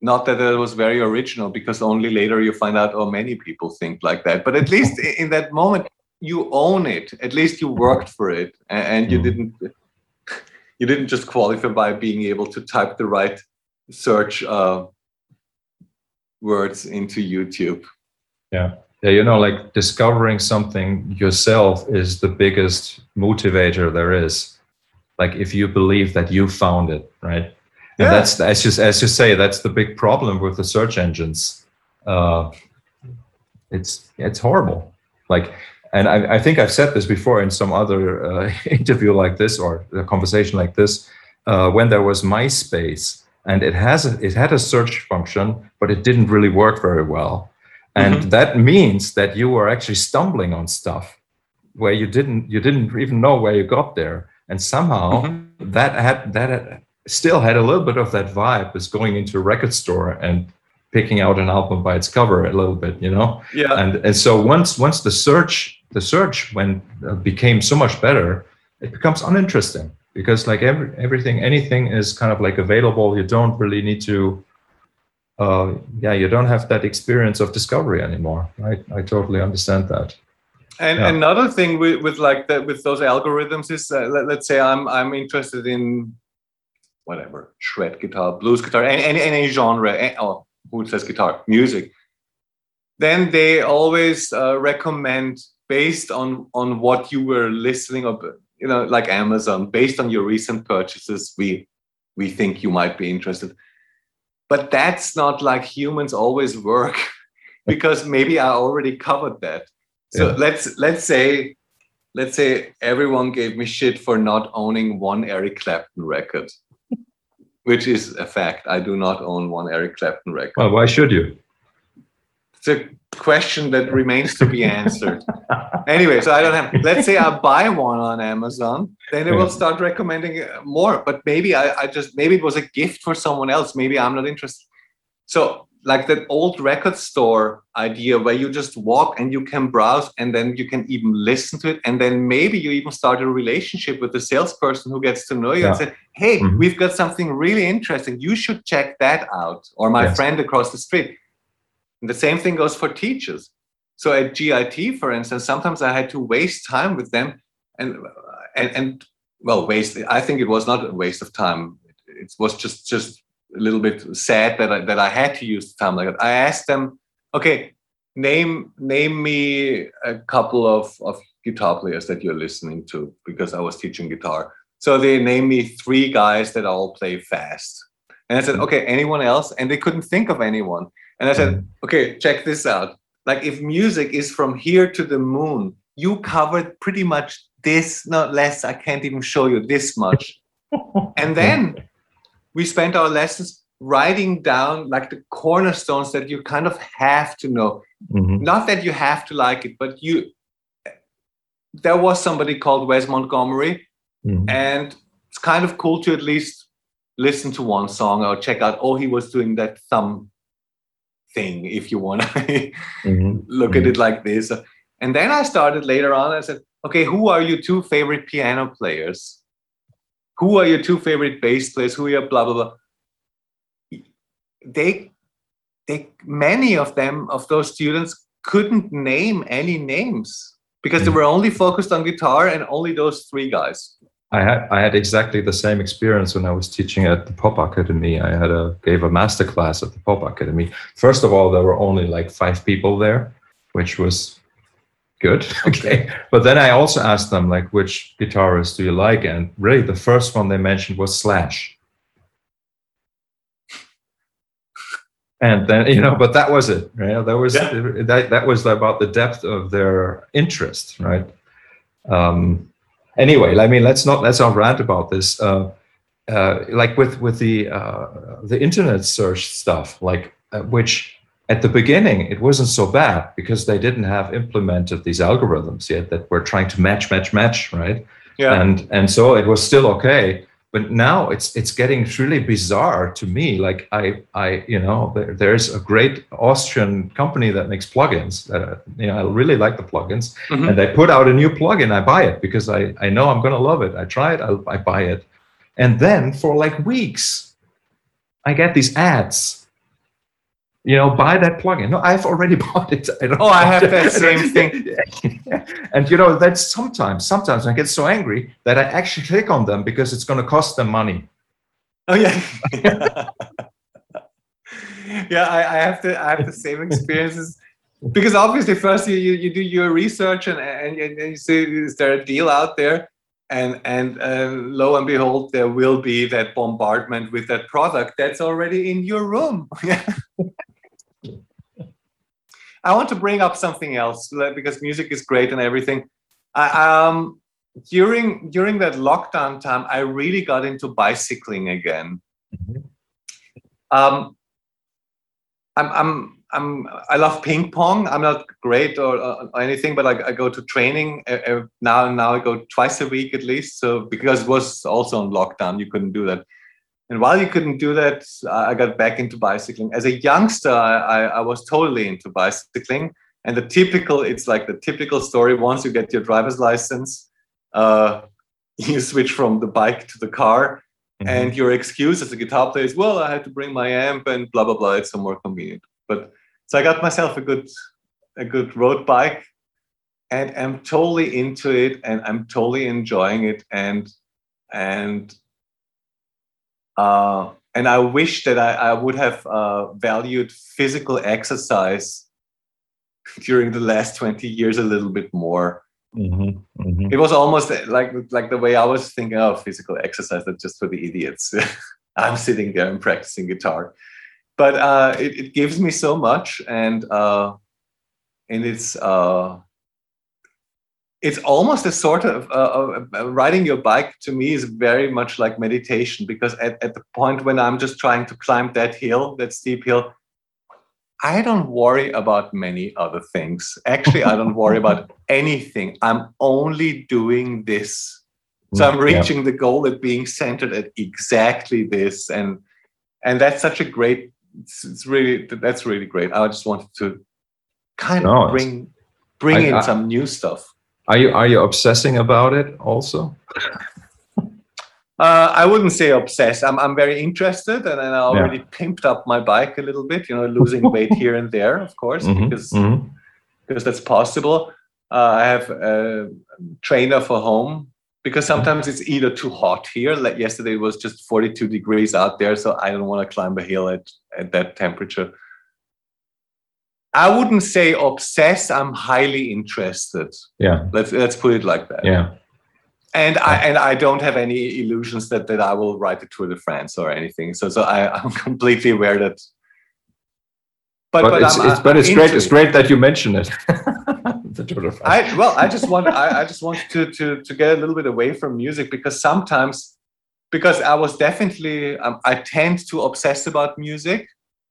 not that it was very original because only later you find out oh many people think like that but at least in that moment you own it at least you worked for it and, you
Mm.
didn't you didn't just qualify by being able to type the right search uh, words into youtube
yeah Yeah, you know, like discovering something yourself is the biggest motivator there is. Like if you believe that you found it, right? And
Yeah.
that's as you as you say, that's the big problem with the search engines. Uh, it's it's horrible. Like, and I, I think I've said this before in some other uh, interview like this or a conversation like this. Uh, when there was MySpace, and it has a, it had a search function, but it didn't really work very well and that means that you were actually stumbling on stuff where you didn't you didn't even know where you got there and somehow
Mhm.
that had that had, still had a little bit of that vibe as going into a record store and picking out an album by its cover a little bit you know?
Yeah.
And and so once once the search the search when uh, became so much better it becomes uninteresting because like every everything anything is kind of like available. You don't really need to uh, yeah you don't have that experience of discovery anymore. Right i totally understand that.
And yeah. another thing with, with like that with those algorithms is uh, let, us say i'm i'm interested in whatever shred guitar blues guitar any any, any genre any, oh who says guitar music. Then they always uh, recommend based on on what you were listening of you know like amazon based on your recent purchases we we think you might be interested. But that's not like humans always work because maybe i already covered that. So yeah. let's let's say let's say everyone gave me shit for not owning one eric clapton record which is a fact i do not own one eric clapton record
well why should you
it's a question that remains to be answered. anyway, so I don't have. Let's say I buy one on Amazon, then it will start recommending uh, more. But maybe I, I just maybe it was a gift for someone else. Maybe I'm not interested. So like that old record store idea where you just walk and you can browse and then you can even listen to it and then maybe you even start a relationship with the salesperson who gets to know you yeah. and say hey mm-hmm. we've got something really interesting you should check that out or my yes. friend across the street and the same thing goes for teachers. So at GIT, for instance, sometimes I had to waste time with them and and, and well, waste. I think it was not a waste of time. It was just just a little bit sad that I, that I had to use the time like that. I asked them, okay, name name me a couple of, of guitar players that you're listening to because I was teaching guitar. So they named me three guys that all play fast. And I said, okay, anyone else? And they couldn't think of anyone. And I said, mm-hmm. okay, check this out. Like if music is from here to the moon, you covered pretty much this, not less. I can't even show you this much. and then we spent our lessons writing down like the cornerstones that you kind of have to know. Mm-hmm. Not that you have to like it, but you. There was somebody called Wes Montgomery, mm-hmm. and it's kind of cool to at least listen to one song or check out. Oh, he was doing that thumb thing if you want to mm-hmm. look mm-hmm. at it like this and then i started later on i said okay who are your two favorite piano players who are your two favorite bass players who are your blah blah blah they they many of them of those students couldn't name any names because they were only focused on guitar and only those three guys
I had I had exactly the same experience when I was teaching at the Pop Academy. I had a gave a master class at the Pop Academy. First of all, there were only like five people there, which was good. Okay. but then I also asked them like which guitarist do you like? And really the first one they mentioned was Slash. And then, you know, but that was it, right? That was yeah. that that was about the depth of their interest, right? Um, anyway, I mean, let's not let's not rant about this. Uh, uh, like with with the uh, the internet search stuff, like uh, which at the beginning it wasn't so bad because they didn't have implemented these algorithms yet that were trying to match, match, match, right? Yeah. And and so it was still okay but now it's it's getting really bizarre to me like i i you know there, there's a great austrian company that makes plugins you know i really like the plugins mm-hmm. and they put out a new plugin i buy it because i i know i'm going to love it i try it I, I buy it and then for like weeks i get these ads you know, buy that plugin. No, I've already bought it.
I oh, I have that same thing.
and you know, that's sometimes, sometimes I get so angry that I actually click on them because it's going to cost them money.
Oh yeah. yeah, I, I, have to. I have the same experiences because obviously, first you, you, you do your research and, and, and you see is there a deal out there, and and uh, lo and behold, there will be that bombardment with that product that's already in your room. I want to bring up something else because music is great and everything. I, um, during during that lockdown time, I really got into bicycling again. Mm-hmm. Um, I'm, I'm I'm I love ping pong. I'm not great or, or anything, but I, I, go to training uh, now. And now I go twice a week at least. So because it was also on lockdown, you couldn't do that. And while you couldn't do that, I got back into bicycling. As a youngster, I, I was totally into bicycling. And the typical, it's like the typical story. Once you get your driver's license, uh, you switch from the bike to the car,
Mhm.
and your excuse as a guitar player is, well, I had to bring my amp and blah blah blah. It's so more convenient. But so I got myself a good a good road bike, and I'm totally into it, and I'm totally enjoying it, and and uh, and I wish that I, I would have uh, valued physical exercise during the last 20 years a little bit more
Mhm. Mhm.
it was almost like like the way I was thinking of physical exercise. That's just for the idiots. I'm sitting there and practicing guitar, but uh, it, it gives me so much, and uh, and it's uh, it's almost a sort of uh, uh, riding your bike to me is very much like meditation because at, at the point when I'm just trying to climb that hill, that steep hill, I don't worry about many other things. Actually, I don't worry about anything. I'm only doing this. So I'm
Mm, Yeah.
reaching the goal of being centered at exactly this. And and that's such a great it's, it's really that's really great. I just wanted to kind
No,
of bring bring
I-
in
I-
some new stuff.
Are you are you obsessing about it also?
Uh, I wouldn't say obsessed. I'm, I'm very interested, and I already pimped up my bike a little bit. You know, losing weight here and there, of course,
Mhm,
because
mhm.
because that's possible. Uh, I have a trainer for home because sometimes it's either too hot here. Like yesterday, it was just 42 degrees out there, so I don't want to climb a hill at, at that temperature. I wouldn't say obsessed. I'm highly interested.
Yeah,
Let's let's put it like that.
yeah.
And I and I don't have any illusions that that I will ride the Tour de France or anything. So so I, I'm completely aware that.
But, it's,
I'm-
it's but it's great.
into
It's great that you mention it. the Tour de France.
I well, I just want I, I just want to to to get a little bit away from music because sometimes because I was definitely um, I tend to obsess about music.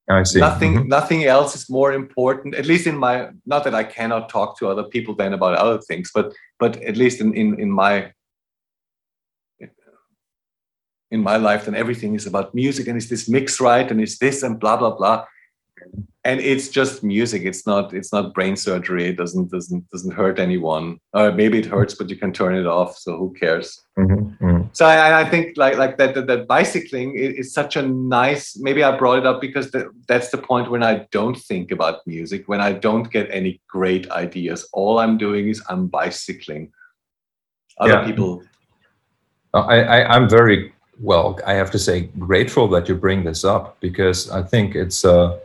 I see.
Nothing
Mhm.
nothing else is more important. At least in my not that I cannot talk to other people then about other things, but but at least in in in my in my life, then everything is about music and is this mix right and is this and blah blah blah. And it's just music. It's not. It's not brain surgery. It doesn't doesn't doesn't hurt anyone. Or maybe it hurts, but you can turn it off. So who cares?
Mhm, mhm.
So I, I think like like that that, that bicycling is, is such a nice. Maybe I brought it up because the, that's the point when I don't think about music. When I don't get any great ideas, all I'm doing is I'm bicycling. Other
Yeah.
people.
I, I, I'm very well. I have to say grateful that you bring this up because I think it's uh,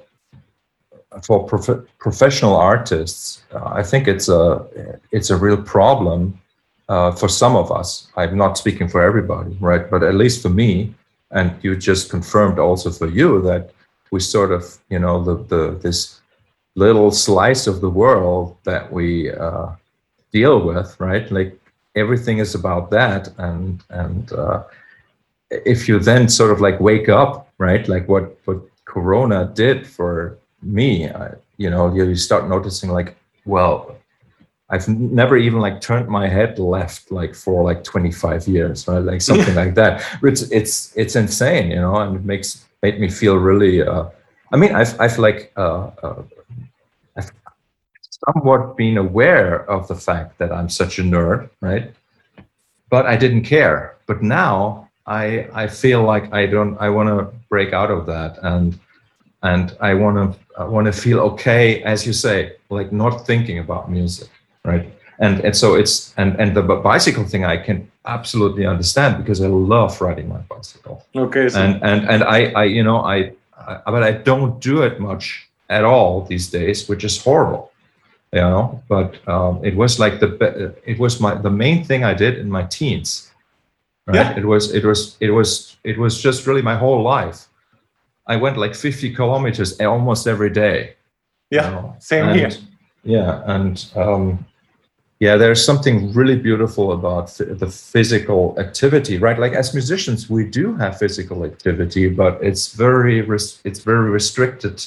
for prof- professional artists. Uh, I think it's a it's a real problem uh, for some of us. I'm not speaking for everybody, right? But at least for me, and you just confirmed also for you that we sort of you know the the this little slice of the world that we uh, deal with, right? Like everything is about that and and uh, if you then sort of like wake up right like what what corona did for me I, you know you, you start noticing like well i've never even like turned my head left like for like 25 years right like something like that it's it's it's insane you know and it makes made me feel really uh i mean i've i've like uh, uh i've somewhat been aware of the fact that I'm such a nerd, right? But I didn't care. But now I I feel like I don't I want to break out of that and and I want to I want to feel okay as you say like not thinking about music, right? And and so it's and and the bicycle thing I can absolutely understand because I love riding my bicycle
Okay. So
and and and I, I you know I, I but I don't do it much at all these days, which is horrible, you know. But um, it was like the it was my the main thing I did in my teens, right?
Yeah.
It was it was it was it was just really my whole life. I went like 50 kilometers almost every day. you
yeah.
know.
Same
And-
here.
Yeah, and um, yeah, there's something really beautiful about the physical activity, right? Like as musicians, we do have physical activity, but it's very res- it's very restricted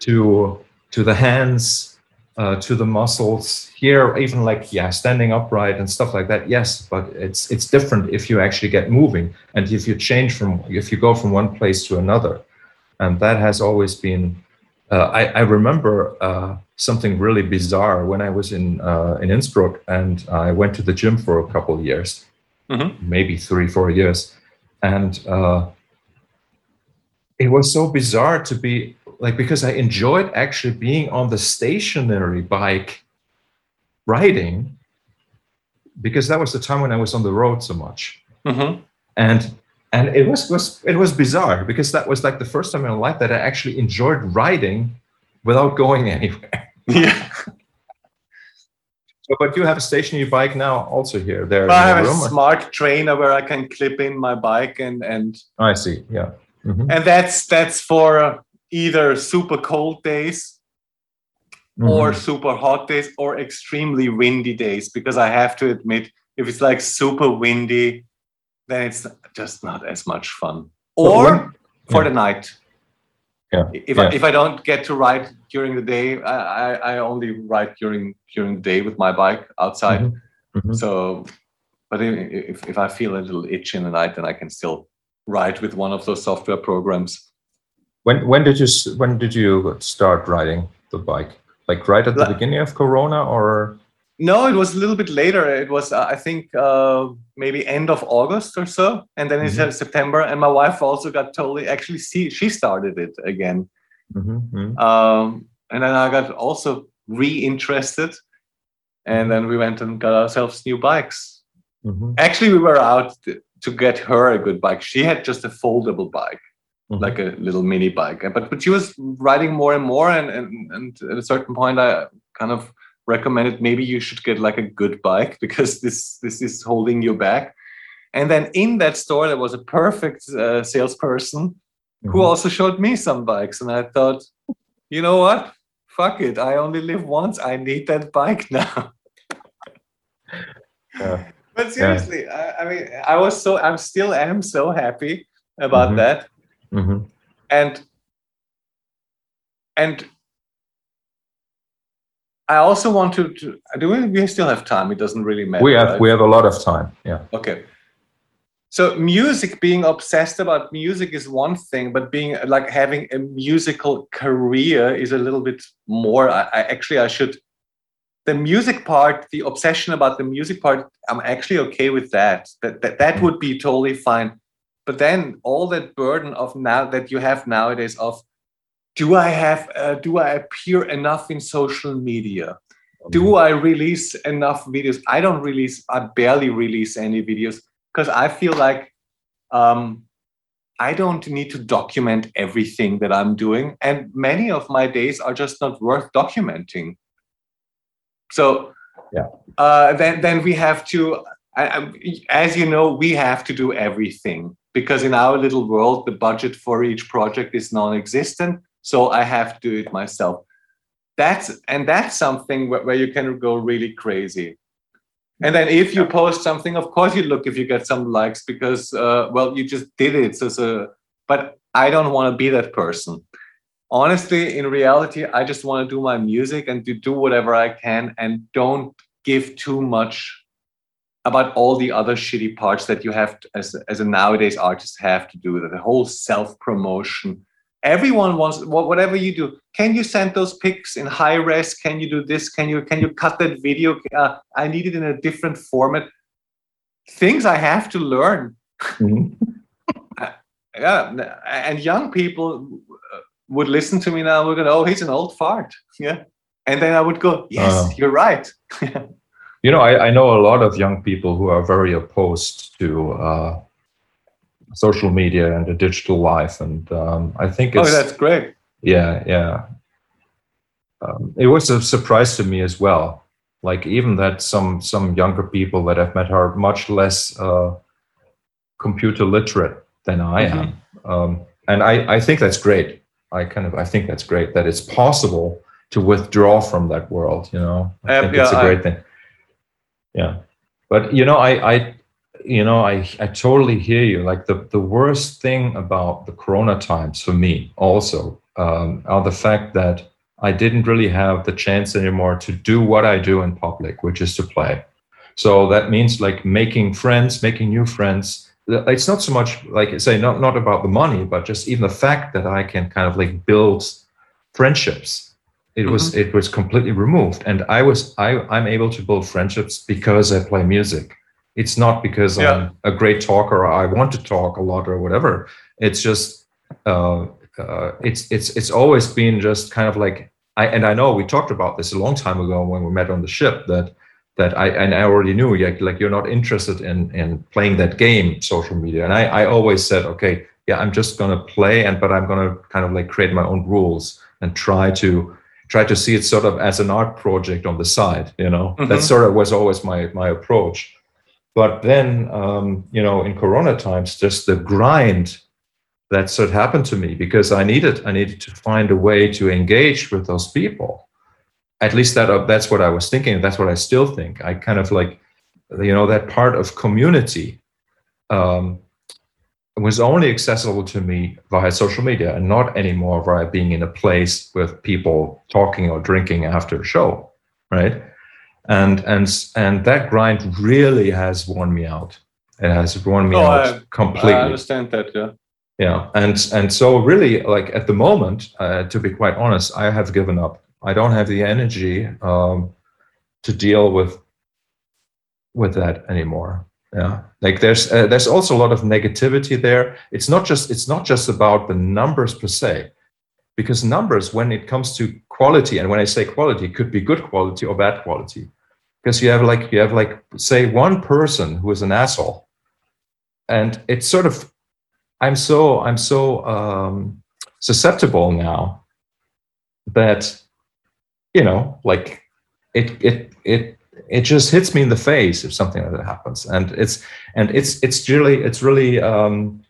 to to the hands, uh, to the muscles. Here, even like yeah, standing upright and stuff like that. Yes, but it's it's different if you actually get moving and if you change from if you go from one place to another, and that has always been uh, I, I remember uh, something really bizarre when I was in uh, in Innsbruck and I went to the gym for a couple of years,
Mhm.
maybe three, four years, and uh, it was so bizarre to be like because I enjoyed actually being on the stationary bike riding because that was the time when I was on the road so much
Mhm.
and and it was was it was bizarre because that was like the first time in my life that I actually enjoyed riding without going anywhere.
Yeah.
So, but you have a stationary bike now, also here. There,
I have
your
a
room?
smart trainer where I can clip in my bike and and
I see. Yeah. Mhm.
and that's that's for uh, either super cold days or
Mhm.
super hot days or extremely windy days because i have to admit if it's like super windy then it's just not as much fun or for
yeah.
the night
Yeah,
if,
yeah.
I, if i don't get to ride during the day I, I, I only ride during during the day with my bike outside
Mhm. Mhm.
so but if, if i feel a little itch in the night then i can still ride with one of those software programs
When when did you when did you start riding the bike? Like right at the
La-
beginning of Corona, or
No, it was a little bit later. It was, uh, I think, uh, maybe end of August or so, and then it's
Mhm.
September. And my wife also got totally. Actually, see, she started it again,
Mhm, mhm.
um, and then I got also re-interested, and then we went and got ourselves new bikes.
Mhm,
Actually, we were out to, to get her a good bike. She had just a foldable bike,
mhm.
like a little mini bike, but but she was riding more and more, and and, and at a certain point, I kind of recommended maybe you should get like a good bike because this this is holding you back. And then in that store, there was a perfect uh, salesperson who
Mhm.
also showed me some bikes, and I thought, you know what? Fuck it! I only live once. I need that bike now.
Yeah.
But seriously, I, I mean, I was so I'm still am so happy about
Mhm.
that,
Mhm.
and and I also want to, to do we, we still have time. It doesn't really matter.
We have
right?
we have a lot of time. Yeah.
Okay. So music, being obsessed about music is one thing, but being like having a musical career is a little bit more. I, I actually I should the music part, the obsession about the music part, I'm actually okay with that. That that, that would be totally fine. But then all that burden of now that you have nowadays of do I have uh, do I appear enough in social media? do I release enough videos? I don't release, I barely release any videos because I feel like um, I don't need to document everything that I'm doing. And many of my days are just not worth documenting. So
Yeah.
uh, then, then we have to, I, as you know, we have to do everything because in our little world, the budget for each project is non existent. So I have to do it myself. That's and that's something where, where you can go really crazy. And then if you post something of course you look if you get some likes because uh, well you just did it. So, so but i don't want to be that person. Honestly in reality i just want to do my music and to do whatever i can and don't give too much about all the other shitty parts that you have to, as, as a nowadays artist have to do the whole self promotion everyone wants whatever you do can you send those pics in high res? Can you do this? Can you can you cut that video? Uh, i need it in a different format. Things i have to learn.
Mhm.
yeah and young people uh, would listen to me now we're going oh he's an old fart. Yeah. And then i would go yes
Uh.
you're right.
You know, I, I know a lot of young people who are very opposed to uh, social media and the digital life, and um, I think
oh that's great
yeah, yeah. Um, it was a surprise to me as well. Like even that some some younger people that I've met are much less uh, computer literate than I
Mhm.
am, um, and I I think that's great. I kind of I think that's great that it's possible to withdraw from that world. You know, I
Um,
think it's a
yeah, I-
great thing. Yeah, but you know, I I you know I I totally hear you. Like the the worst thing about the Corona times for me also um, are the fact that I didn't really have the chance anymore to do what I do in public, which is to play. So that means like making friends, making new friends. It's not so much like I say, not not about the money, but just even the fact that I can kind of like build friendships. It was it was completely removed, and I was I I'm able to build friendships because I play music, it's not because
Yeah.
i'm a great talker or i want to talk a lot or whatever it's just uh, uh, it's it's it's always been just kind of like I and I know we talked about this a long time ago when we met on the ship that that I and I already knew like like you're not interested in in playing that game social media and I I always said okay yeah I'm just gonna play and but I'm gonna kind of like create my own rules and try to try to see it sort of as an art project on the side you know that
Mhm.
sort of was always my my approach but then um, you know in corona times just the grind that sort of happened to me because i needed i needed to find a way to engage with those people. At least that uh, that's what i was thinking that's what i still think. I kind of like you know that part of community um, was only accessible to me via social media and not anymore via being in a place with people talking or drinking after a show right and and and that grind really has worn me out. It has worn me
Oh,
out
I-
completely.
I understand that. Yeah.
yeah and and so really like at the moment uh, to be quite honest i have given up. I don't have the energy um, to deal with with that anymore. Yeah like there's uh, there's also a lot of negativity there. It's not just it's not just about the numbers per se because numbers when it comes to quality and when i say quality could be good quality or bad quality because you have like you have like say one person who is an asshole. And it's sort of i'm so i'm so um susceptible now that you know like it it it it just hits me in the face if something like that happens. And it's and it's it's really it's really um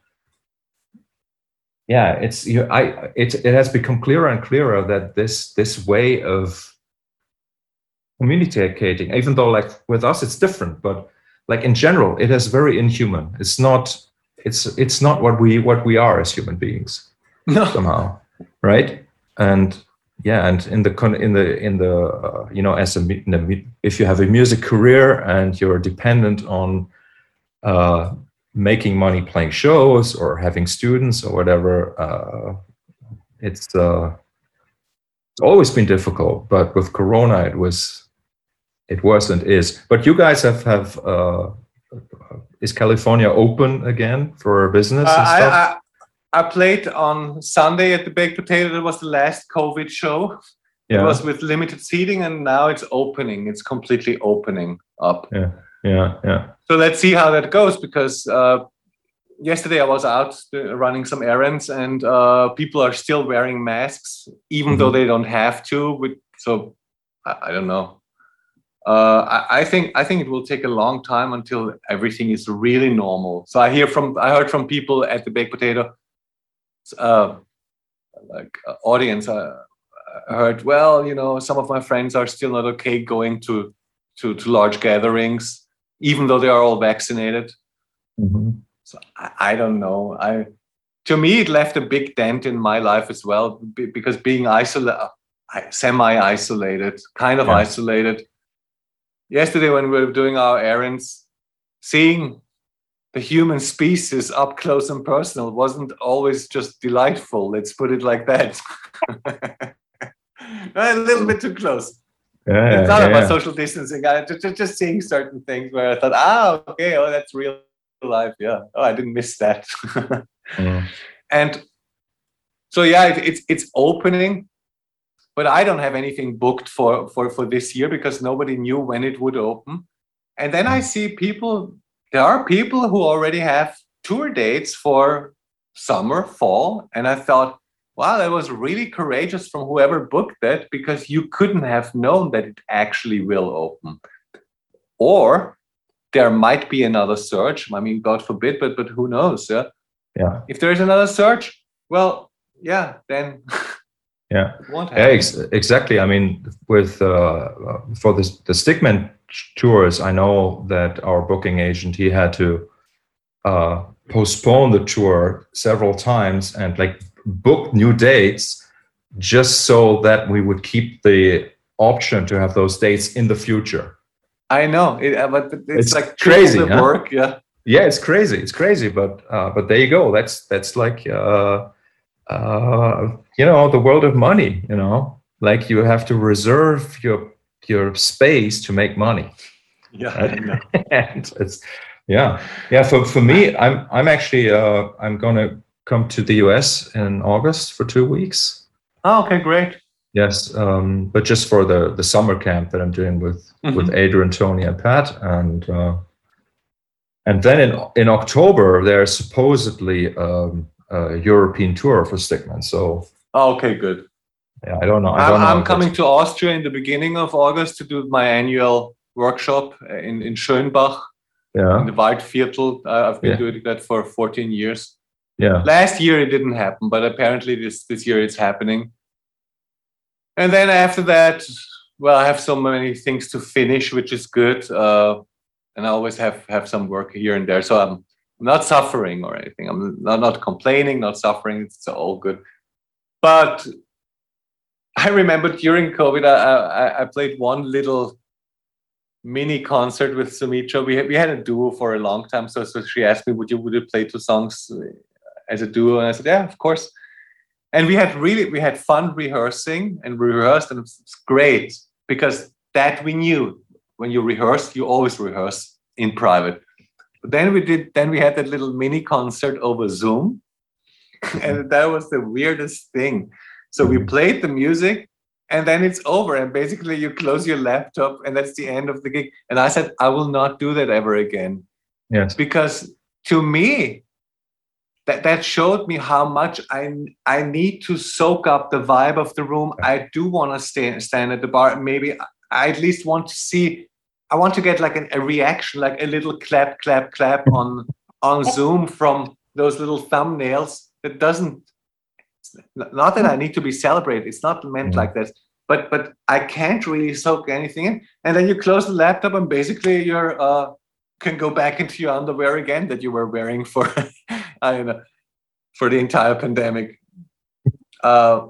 yeah it's you i it, it has become clearer and clearer that this this way of communicating even though like with us it's different but like in general it is very inhuman. It's not it's it's not what we what we are as human beings
No.
somehow right? And yeah and in the con- in the in the uh, you know as a in a if you have a music career and you're dependent on uh, making money playing shows or having students or whatever uh, it's uh, it's always been difficult. But with corona it was it was and is but you guys have have uh, is california open again for business
Uh,
and
I,
stuff
I I played on Sunday at the Baked Potato. That was the last COVID show.
yeah
It was with limited seating, and now it's opening. It's completely opening up.
yeah yeah yeah.
So let's see how that goes. Because uh, yesterday I was out running some errands, and uh, people are still wearing masks, even though they don't have to. With, so I, I don't know. Uh, I, I think I think it will take a long time until everything is really normal. So I hear from I heard from people at the Baked Potato, uh, like uh, audience. Uh, I heard well, you know, some of my friends are still not okay going to to, to large gatherings, even though they are all vaccinated.
Mhm.
So I, I don't know. I to me it left a big dent in my life as well because being isolated, semi-isolated, kind of
Yeah.
isolated. Yesterday when we were doing our errands, seeing the human species up close and personal wasn't always just delightful. Let's put it like that. a little bit too close
Yeah,
it's not
yeah,
about social distancing. I just, just just seeing certain things where I thought, ah, okay, oh, that's real life. Yeah. Oh, I didn't miss that.
Mm.
and so yeah, it, it's it's opening, but I don't have anything booked for for for this year because nobody knew when it would open. And then I see people. There are people who already have tour dates for summer, fall, and I thought, wow, that was really courageous from whoever booked that because you couldn't have known that it actually will open. Or there might be another surge. I mean, God forbid, but but who knows? Yeah.
Yeah.
If there is another surge, well, yeah, then
Yeah. Yeah, ex- exactly. I mean, with uh, for the the Stick Men tours, I know that our booking agent he had to uh, postpone the tour several times and like book new dates just so that we would keep the option to have those dates in the future.
I know, it, uh, but but it's,
It's
like
crazy, huh?
work. Yeah.
Yeah, it's crazy. It's crazy, but uh, but there you go. That's that's like uh, uh, you know the world of money. You know, like you have to reserve your your space to make money.
Yeah,
Right. And it's yeah yeah for, for me i'm i'm actually uh i'm gonna come to the us in august for two weeks
Oh, okay, great.
yes um but just for the the summer camp that i'm doing with with adrian tony and pat and uh and then in in october there's supposedly um a european tour for Stick Men so
Oh, okay, good.
yeah i don't know i
I'm coming to Austria in the beginning of August to do my annual workshop in, in Schönbach
Yeah.
in the Waldviertel. Uh, I've been
Yeah.
doing that for 14 years.
yeah
Last year it didn't happen, but apparently this this year it's happening. And then after that, well, I have so many things to finish, which is good. Uh, and I always have have some work here and there, so I'm not suffering or anything. I'm not, not complaining, not suffering. It's all good. But I remember during COVID, I, I, I played one little mini concert with Sumitra. We we had a duo for a long time, so so she asked me, "Would you would you play two songs uh, as a duo?" And I said, "Yeah, of course." And we had really we had fun rehearsing and rehearsed, and it's great because that we knew when you rehearse, you always rehearse in private. Then we did then we had that little mini concert over Zoom, and that was the weirdest thing. So we played the music and then it's over and basically you close your laptop and that's the end of the gig. And i said i will not do that ever again.
Yes.
Because to me that, that showed me how much I, I need to soak up the vibe of the room. I do want to stay, stand at the bar. Maybe i at least want to see i want to get like an, a reaction like a little clap clap clap on on zoom from those little thumbnails that doesn't not that I need to be celebrated. It's not meant like that. But but I can't really soak anything in. And then you close the laptop and basically you're uh can go back into your underwear again that you were wearing for I don't know for the entire pandemic. Uh,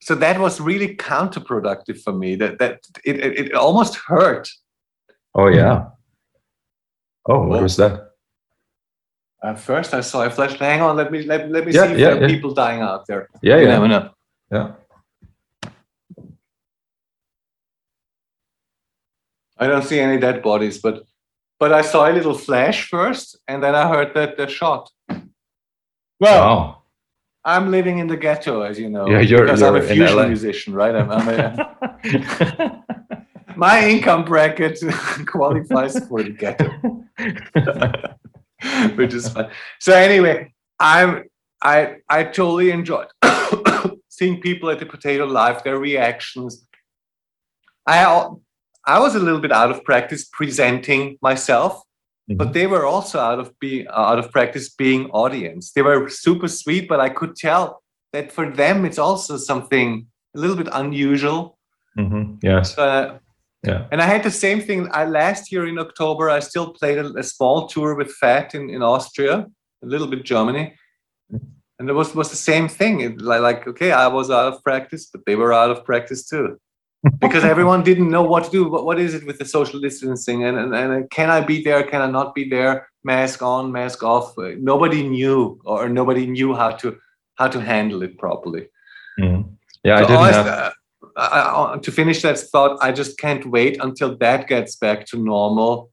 so that was really counterproductive for me. That that it it, it almost hurt.
Oh hmm. yeah oh what was that
At first, I saw a flash. Hang on, let me let, let me
Yeah,
see if
yeah,
there are
yeah.
people dying out there.
yeah
You
yeah
never know.
yeah
I don't see any dead bodies, but but I saw a little flash first, and then I heard that the shot. Well,
wow
I'm living in the ghetto, as you know,
Yeah, you're-
because I'm a fusion
LA.
musician, right? I'm, I'm a, my income bracket qualifies for the ghetto, which is fun. So anyway, I'm I I totally enjoyed seeing people at the Potato Live, their reactions. I I was a little bit out of practice presenting myself, but they were also out of being out of practice being audience. They were super sweet, but I could tell that for them it's also something a little bit unusual.
hmm yes
Uh,
yeah
and I had the same thing. I last year in October, I still played a, a small tour with Fat in, in Austria, a little bit Germany, and it was was the same thing. It, like, like okay, I was out of practice, but they were out of practice too, because everyone didn't know what to do. What, what is it with the social distancing? And, and and can I be there? Can I not be there? Mask on, mask off. Uh, Nobody knew, or nobody knew how to how to handle it properly.
Mhm. yeah i didn't have
uh, to finish that thought, I just can't wait until that gets back to normal,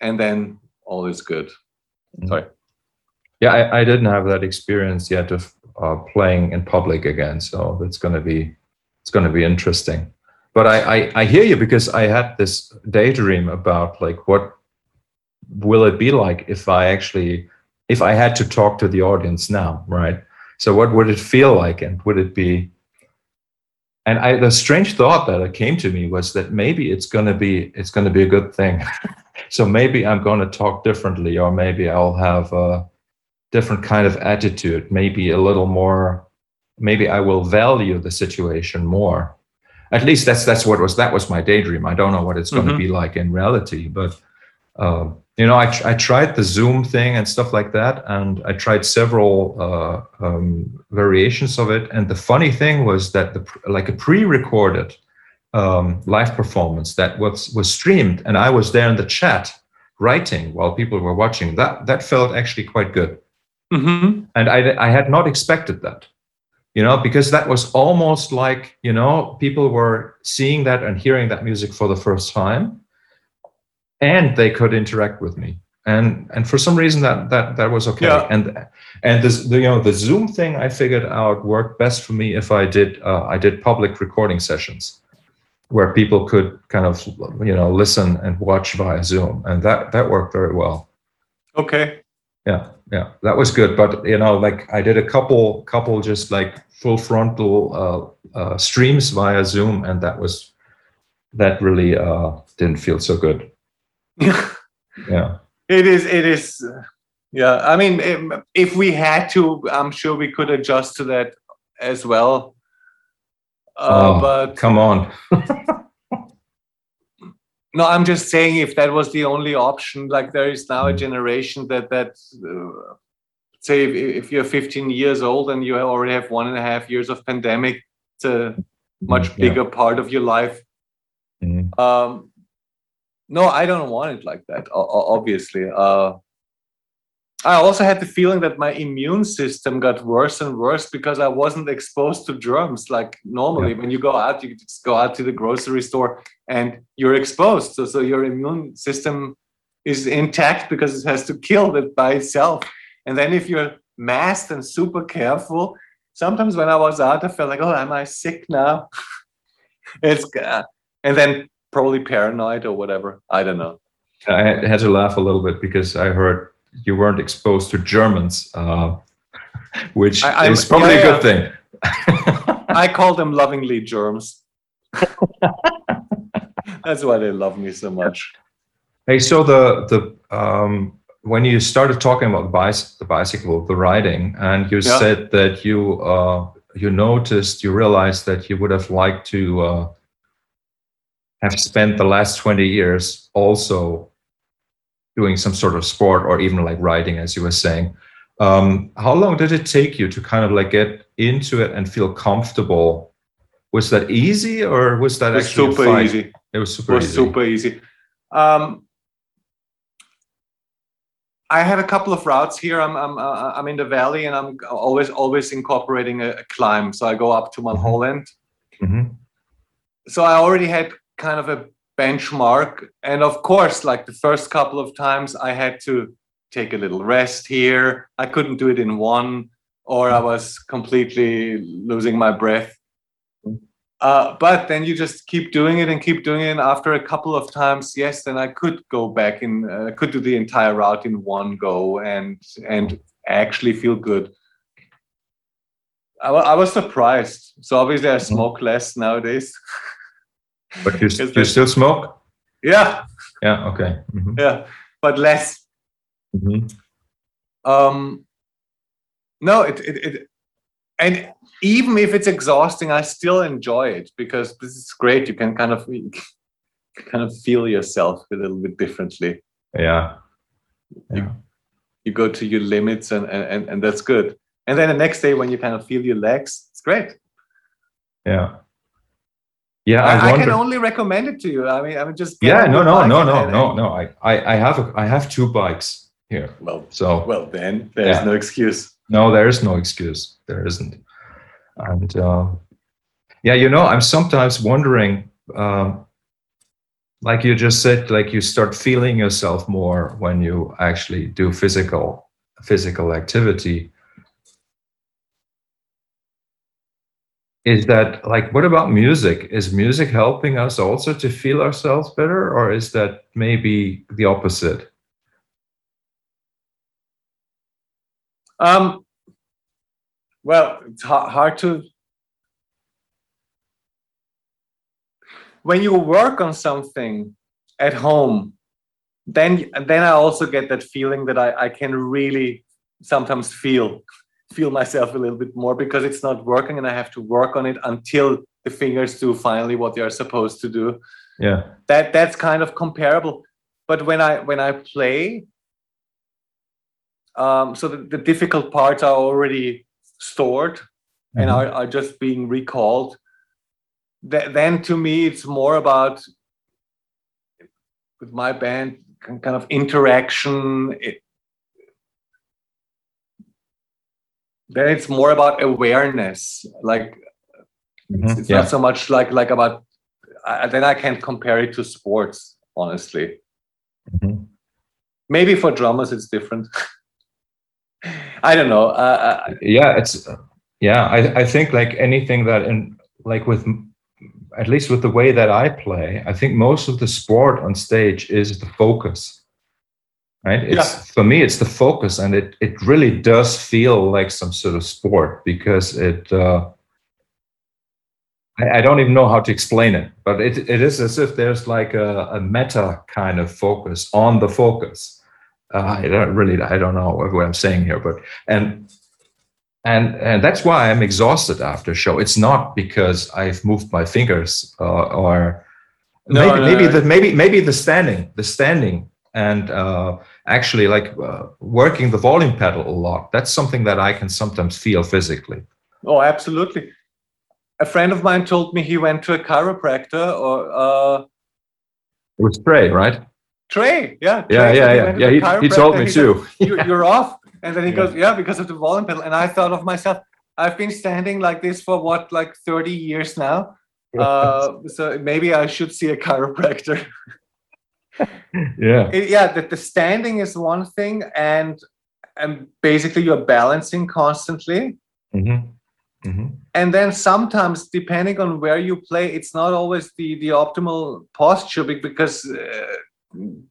and then all is good. Sorry.
yeah I, I didn't have that experience yet of uh, playing in public again so that's going to be it's going to be interesting but I, I i hear you because i had this daydream about like what will it be like if i actually if i had to talk to the audience now right so what would it feel like and would it be and I, the strange thought that came to me was that maybe it's going to be it's going to be a good thing. So maybe i'm going to talk differently or maybe i'll have a different kind of attitude maybe a little more maybe i will value the situation more. At least that's that's what was that was my daydream. I don't know what it's going
Mhm.
to be like in reality but um, you know I, I tried the zoom thing and stuff like that and i tried several uh, um, variations of it. And the funny thing was that the like a pre-recorded um, live performance that was was streamed and i was there in the chat writing while people were watching that that felt actually quite good.
Mm-hmm.
and I, I had not expected that you know because that was almost like you know people were seeing that and hearing that music for the first time and they could interact with me. And and for some reason that that that was okay.
Yeah.
and and this the, you know the zoom thing i figured out worked best for me if i did uh, i did public recording sessions where people could kind of you know listen and watch via zoom. And that that worked very well.
Okay.
yeah yeah. That was good. But you know like i did a couple couple just like full frontal uh, uh streams via zoom and that was that really uh didn't feel so good yeah
It is. It is. uh, Yeah. I mean, if, if we had to, I'm sure we could adjust to that as well. Uh,
Oh,
but
come on
no, I'm just saying if that was the only option, like there is now a
Mm.
generation that that uh, say if, if you're 15 years old and you already have one and a half years of pandemic, it's a much
Yeah.
bigger part of your life.
Mhm.
Um, no, I don't want it like that. Obviously, uh, I also had the feeling that my immune system got worse and worse because I wasn't exposed to germs. Like normally, when you go out, you just go out to the grocery store and you're exposed. So, so your immune system is intact because it has to kill it by itself. And then if you're masked and super careful, sometimes when I was out, I felt like, oh, am I sick now? it's uh, and then probably paranoid or whatever. I don't know.
I had to laugh a little bit because I heard you weren't exposed to Germans, uh, which
I-
is probably
yeah,
a good thing.
I call them lovingly germs. That's why they love me so much.
hey, so the the um, when you started talking about the, bicy- the bicycle, the riding, and you
Yeah.
said that you uh, you noticed, you realized that you would have liked to uh, have spent the last twenty years also doing some sort of sport or even like riding, as you were saying. Um, how long did it take you to kind of like get into it and feel comfortable? Was that easy, or was that
It was
actually
super easy.
It was super
was
easy.
super easy. Um, I have a couple of routes here. I'm I'm uh, I'm in the valley, and I'm always always incorporating a, a climb. So I go up to Mulholland.
Mhm.
So I already had kind of a benchmark, and of course, like the first couple of times, I had to take a little rest here. I couldn't do it in one, or I was completely losing my breath. Uh, but then you just keep doing it and keep doing it. And after a couple of times, yes, then I could go back and uh, could do the entire route in one go and and actually feel good. I, I was surprised. So obviously, I smoke less nowadays.
But you, you still smoke?
yeah,
Yeah. Okay. Mhm.
yeah, but less.
Mhm.
Um, no, it, it it and even if it's exhausting, I still enjoy it because this is great. You can kind of kind of feel yourself a little bit differently.
Yeah. Yeah.
you go to your limits and and, and that's good and then the next day when you kind of feel your legs it's great
Yeah. Yeah.
I,
I,
I can only recommend it to you i mean i mean just
yeah. No. No. No. No.
and-
No. No. I, I. I have. A, I have two bikes here.
well
So
well then there's
Yeah.
no excuse
no, there is no excuse. There isn't. And uh, yeah, you know, I'm sometimes wondering. Um, like you just said, like you start feeling yourself more when you actually do physical physical activity. Is that like what about music? Is music helping us also to feel ourselves better or is that maybe the opposite?
Um well it's ha- hard to when you work on something at home then then i also get that feeling that i, I can really sometimes feel feel myself a little bit more because it's not working and I have to work on it until the fingers do finally what they are supposed to do.
yeah
That that's kind of comparable. But when I when I play, um, so the, the difficult parts are already stored and
Mhm.
are, are just being recalled. Th- then to me it's more about with my band kind of interaction. It, then it's more about awareness like
Mhm.
it's
yeah
not so much like like about I, then i can't compare it to sports honestly Mm-hmm. Maybe for drummers it's different. I don't know. Uh,
uh, yeah, it's yeah. I I think like anything that in like with at least with the way that I play, I think most of the sport on stage is the focus. Right? It's yeah. for me, it's the focus, and it it really does feel like some sort of sport because it. Uh, I, I don't even know how to explain it, but it, it is as if there's like a, a meta kind of focus on the focus. Uh, I don't really, I don't know what I'm saying here, but and and and that's why I'm exhausted after show. It's not because I've moved my fingers uh, or no, maybe no, maybe no. the maybe maybe the standing, the standing, and uh, actually like uh, working the volume pedal a lot. That's something that I can sometimes feel physically.
Oh, absolutely a friend of mine told me he went to a chiropractor or uh,
it was Trey, right?
Trey, yeah,
Trey, yeah, yeah, yeah. yeah he, he, told me too.
Said, you, are off, and then he yeah. goes, yeah, because of the volume pedal. And I thought of myself, I've been standing like this for what, like thirty years now. Uh, so maybe I should see a chiropractor.
yeah,
it, yeah. That the standing is one thing, and and basically you're balancing constantly.
Mm-hmm Mm-hmm.
And then sometimes, depending on where you play, it's not always the, the optimal posture because uh,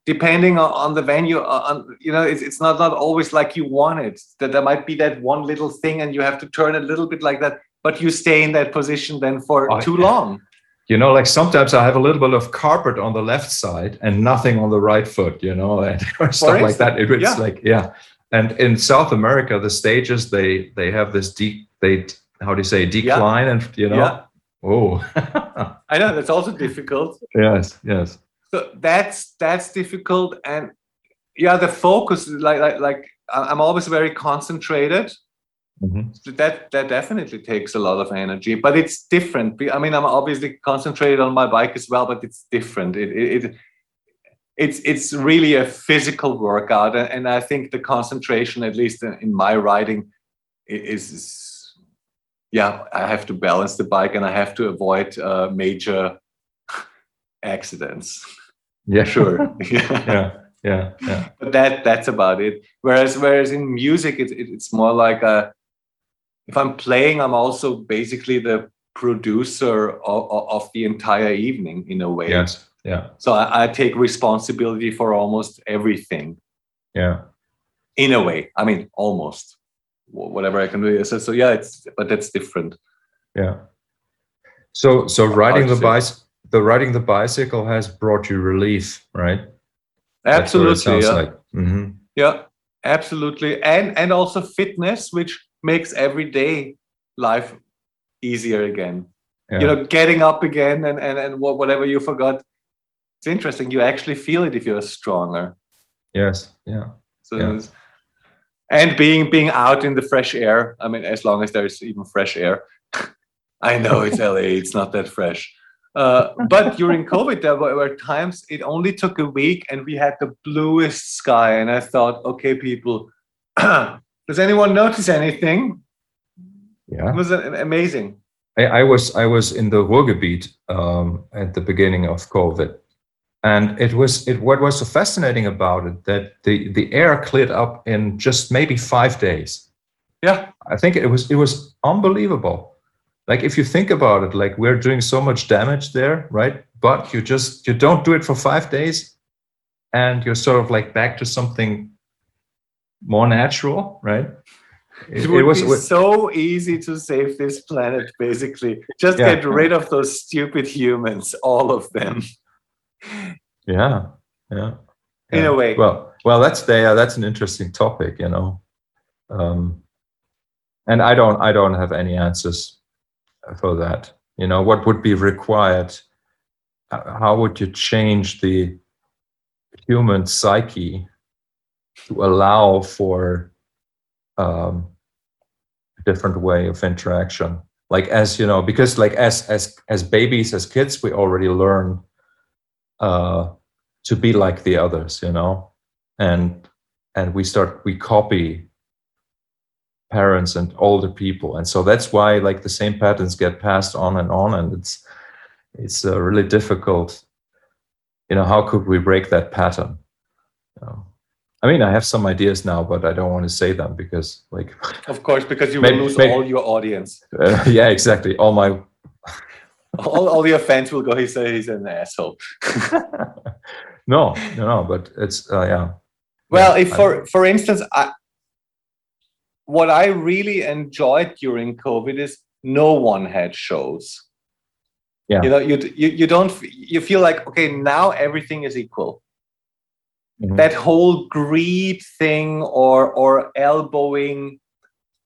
depending on, on, the venue, on, you know, it's, it's not, not always like you want it. That there might be that one little thing and you have to turn a little bit like that, but you stay in that position then for oh, too long.
You know, like sometimes I have a little bit of carpet on the left side and nothing on the right foot, you know, and stuff like that. It, it's yeah. like, yeah. And in South America, the stages, they, they have this deep, they, how do you say decline yeah. and you know yeah. oh
i know that's also difficult
yes yes
so that's that's difficult and yeah the focus like like, like i'm always very concentrated
mm-hmm.
so that that definitely takes a lot of energy but it's different i mean i'm obviously concentrated on my bike as well but it's different it, it, it it's it's really a physical workout and i think the concentration at least in my riding is yeah, I have to balance the bike and I have to avoid uh, major accidents.
Yeah,
sure.
yeah. yeah, yeah,
But that that's about it. Whereas whereas in music, it, it, it's more like a. If I'm playing, I'm also basically the producer of, of the entire evening in a way.
Yes. Yeah.
So I, I take responsibility for almost everything.
Yeah.
In a way, I mean, almost whatever I can do. So, so yeah, it's but that's different.
Yeah. So so riding the bicycle, the riding the bicycle has brought you relief, right?
Absolutely. Yeah.
Like. Mm-hmm.
yeah, absolutely, and and also fitness, which makes everyday life easier again. Yeah. You know, getting up again and and and whatever you forgot. It's interesting. You actually feel it if you're stronger.
Yes. Yeah.
So
yeah
and being being out in the fresh air i mean as long as there's even fresh air i know it's la it's not that fresh uh, but during covid there were, were, times it only took a week and we had the bluest sky and i thought okay people does anyone notice anything?
Yeah.
It was amazing.
I, I was i was in the ruhrgebiet um, at the beginning of covid. And it was it what was so fascinating about it that the the air cleared up in just maybe five days.
Yeah.
I think it was it was unbelievable. Like if you think about it like we're doing so much damage there right? But you just you don't do it for five days and you're sort of like back to something more natural right
it, it would it was, be so easy to save this planet basically just yeah. get rid of those stupid humans all of them
yeah, yeah.
In
a
way.
Well, well, that's there. That's an interesting topic, you know. Um, and I don't, I don't have any answers for that. You know, what would be required? How would you change the human psyche to allow for um, a different way of interaction? Like as you know, because like as as as babies, as kids, we already learn uh, to be like the others, you know, and and we start we copy parents and older people, and so that's why like the same patterns get passed on and on, and it's it's uh, really difficult. You know, how could we break that pattern? Um, I mean, I have some ideas now, but I don't want to say them because, like,
Of course, because you
Maybe-
will lose
maybe-
all your audience.
uh, yeah, exactly. All my
All, all your fans will go, he's, a, he's an asshole.
no, no, no. But it's uh, yeah.
Well,
Yeah,
if for for instance, I, what I really enjoyed during COVID is no one had shows.
Yeah.
You know, you you you don't you feel like okay now everything is equal.
Mhm.
That whole greed thing or or elbowing,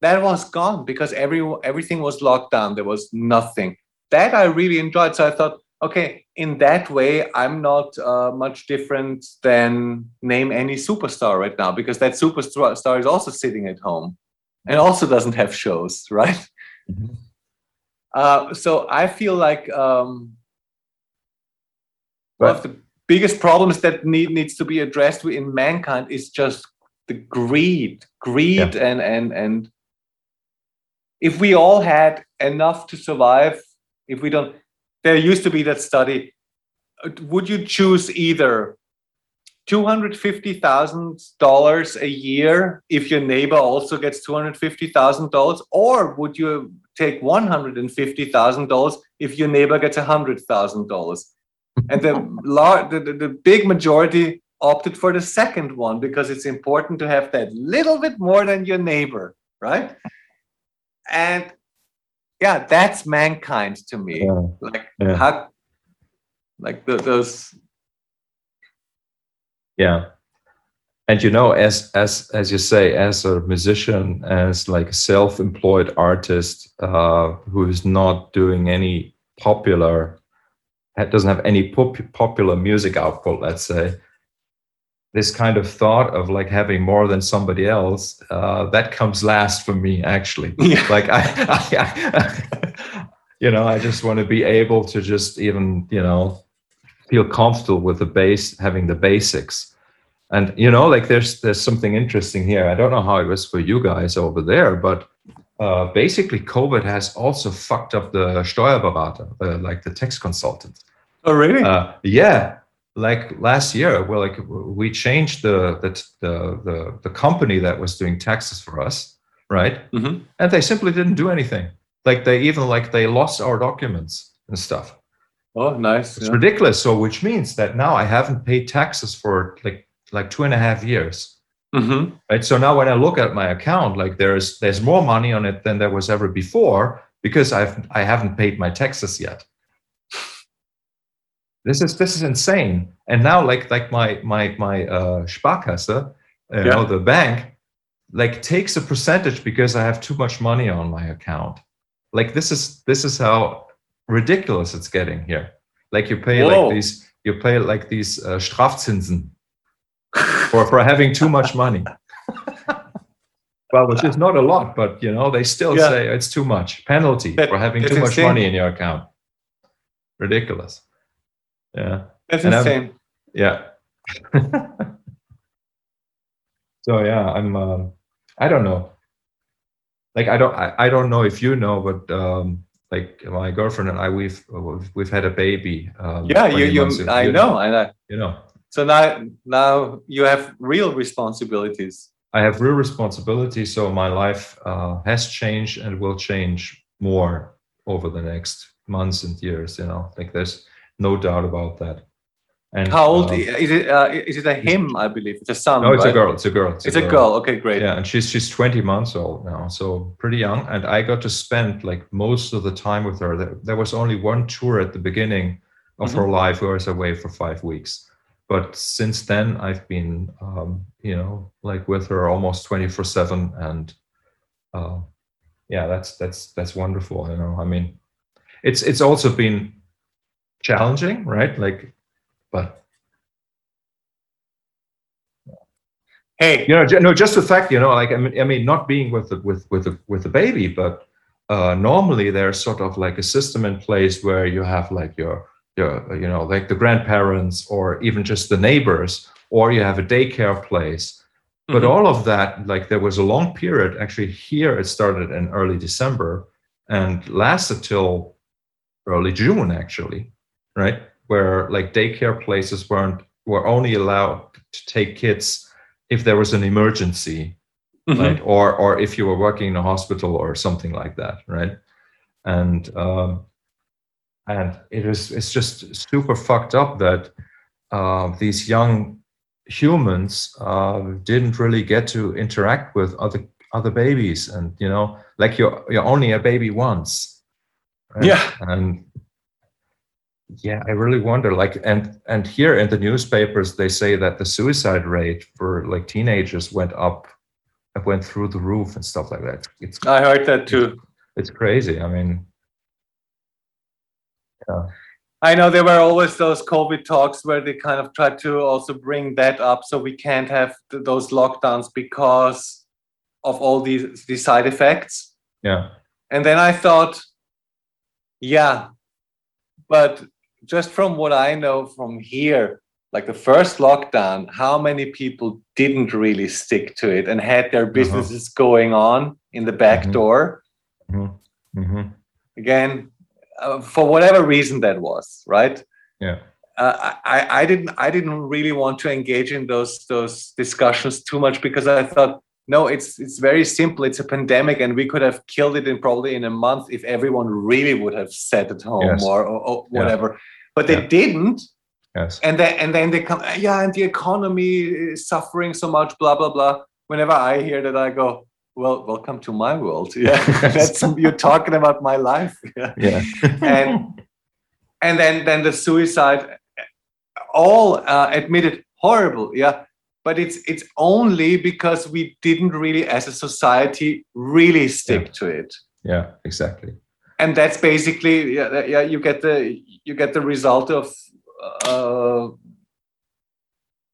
that was gone because every everything was locked down. There was nothing. That I really enjoyed. So I thought, okay, in that way, I'm not uh, much different than name any superstar right now because that superstar is also sitting at home and also doesn't have shows, right?
Mhm.
Uh, so I feel like um, of the biggest problems that need, needs to be addressed in mankind is just the greed, greed, and and and if we all had enough to survive, if we don't, there used to be that study. Would you choose either two hundred fifty thousand dollars a year if your neighbor also gets two hundred fifty thousand dollars, or would you take one hundred and fifty thousand dollars if your neighbor gets hundred thousand dollars? And the, lar- the, the the big majority opted for the second one because it's important to have that little bit more than your neighbor, right? And yeah, that's mankind to me.
Yeah.
Like
Yeah.
how, like the, those
yeah and you know as as as you say as a musician as like a self-employed artist uh who is not doing any popular doesn't have any pop- popular music output let's say. This kind of thought of like having more than somebody else uh that comes last for me actually.
Yeah.
like I, I you know i just want to be able to just even you know feel comfortable with the base having the basics. And you know like there's there's something interesting here. I don't know how it was for you guys over there but uh, basically covid has also fucked up the steuerberater uh, like the tax consultant
Oh really?
uh, yeah like last year well like we changed the the the the, the company that was doing taxes for us right
Mhm.
and they simply didn't do anything like they even like they lost our documents and stuff
Oh nice.
it's
yeah.
ridiculous so which means that now i haven't paid taxes for like like two and a half years
Mhm.
right? So now when i look at my account like there's there's more money on it than there was ever before because i've i haven't paid my taxes yet. This is this is insane. And now like like my my my uh sparkasse you know the bank like takes a percentage because i have too much money on my account. Like this is this is how ridiculous it's getting here. Like you pay
Whoa.
like these you pay like these uh, strafzinsen for for having too much money well which is not a lot but you know they still
Yeah.
say it's too much penalty
That-
for having too much money in your account ridiculous yeah
That's
And I'm-
insane.
yeah so yeah i'm um, i don't know like i don't I, I don't know if you know but um like my girlfriend and i we've we've, we've had a baby um,
Yeah, you
20
you. I know. I know.
you know
So now now you have real responsibilities.
I have real responsibility, so my life uh, has changed and will change more over the next months and years. You know, like there's no doubt about that. And
How old
um,
is it? Uh, is it a him? I believe it's a son.
no, it's a girl. It's a girl.
It's a girl. Okay, great.
Yeah, and she's she's 20 months old now, so pretty young. And I got to spend like most of the time with her. There, there was only one tour at the beginning of
Mhm.
her life where I was away for five weeks. But since then, I've been, um, you know, like with her almost 24 seven, and uh, yeah, that's that's that's wonderful. You know, I mean, it's it's also been challenging, right? Like, but
Hey,
you know no just the fact you know like i mean, I mean not being with the with with the with the baby but uh normally there's sort of like a system in place where you have like your you know like the grandparents or even just the neighbors or you have a daycare place but
Mhm.
all of that like there was a long period actually here it started in early december and lasted till early june actually right where like daycare places weren't were only allowed to take kids if there was an emergency
Mhm.
right or or if you were working in a hospital or something like that right and um and it is it's just super fucked up that uh, these young humans uh, didn't really get to interact with other other babies and you know like you're you're only a baby once right?
Yeah.
and yeah i really wonder like and and here in the newspapers they say that the suicide rate for like teenagers went up it went through the roof and stuff like that it's
I heard that too.
it's crazy i mean
I know there were always those COVID talks where they kind of tried to also bring that up, so we can't have th- those lockdowns because of all these these side effects.
yeah
And then I thought, yeah, but just from what I know from here, like the first lockdown, how many people didn't really stick to it and had their businesses going on in the back
Mhm.
door?
hmm
Again, uh, for whatever reason that was, right?
yeah
uh, I, I didn't I didn't really want to engage in those those discussions too much because I thought no it's it's very simple it's a pandemic and we could have killed it in probably in a month if everyone really would have sat at home
Yes.
or, or, or
Yeah.
whatever but they
Yeah.
didn't
yes
and then and then they come yeah and the economy is suffering so much blah blah blah whenever I hear that I go well welcome to my world. Yeah. That's you're talking about my life. Yeah.
Yeah.
And and then then the suicide all uh, admitted horrible yeah. But it's it's only because we didn't really as a society really stick
Yeah.
to it.
Yeah exactly.
And that's basically yeah, yeah you get the you get the result of uh,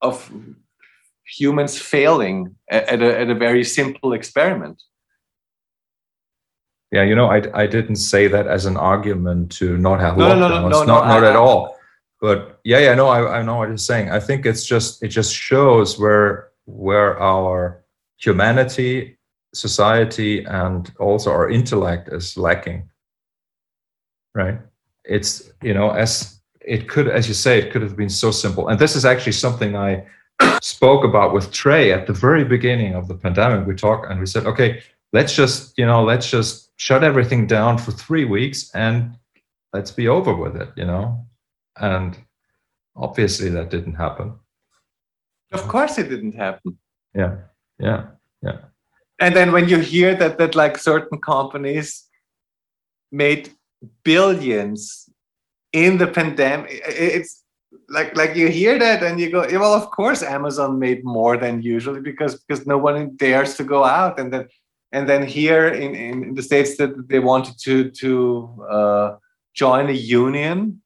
of humans failing at, a, at a very simple experiment
Yeah, you know, I, I didn't say that as an argument to not have
no,
lockdowns,
no, no, no,
not
no,
not
I-
at all. But yeah, yeah, no, I, I know what you're saying. I think it's just it just shows where where our humanity, society, and also our intellect is lacking. Right? It's you know, as it could, as you say, it could have been so simple. And this is actually something I spoke about with Trey at the very beginning of the pandemic. We talked and we said, okay, let's just you know let's just shut everything down for three weeks and let's be over with it you know and obviously that didn't happen
of course it didn't happen
yeah yeah Yeah.
and then when you hear that that like certain companies made billions in the pandemic it's like like you hear that and you go "Yeah, well of course amazon made more than usually because because no one dares to go out. And then and then here in in the states that they wanted to to uh, join a union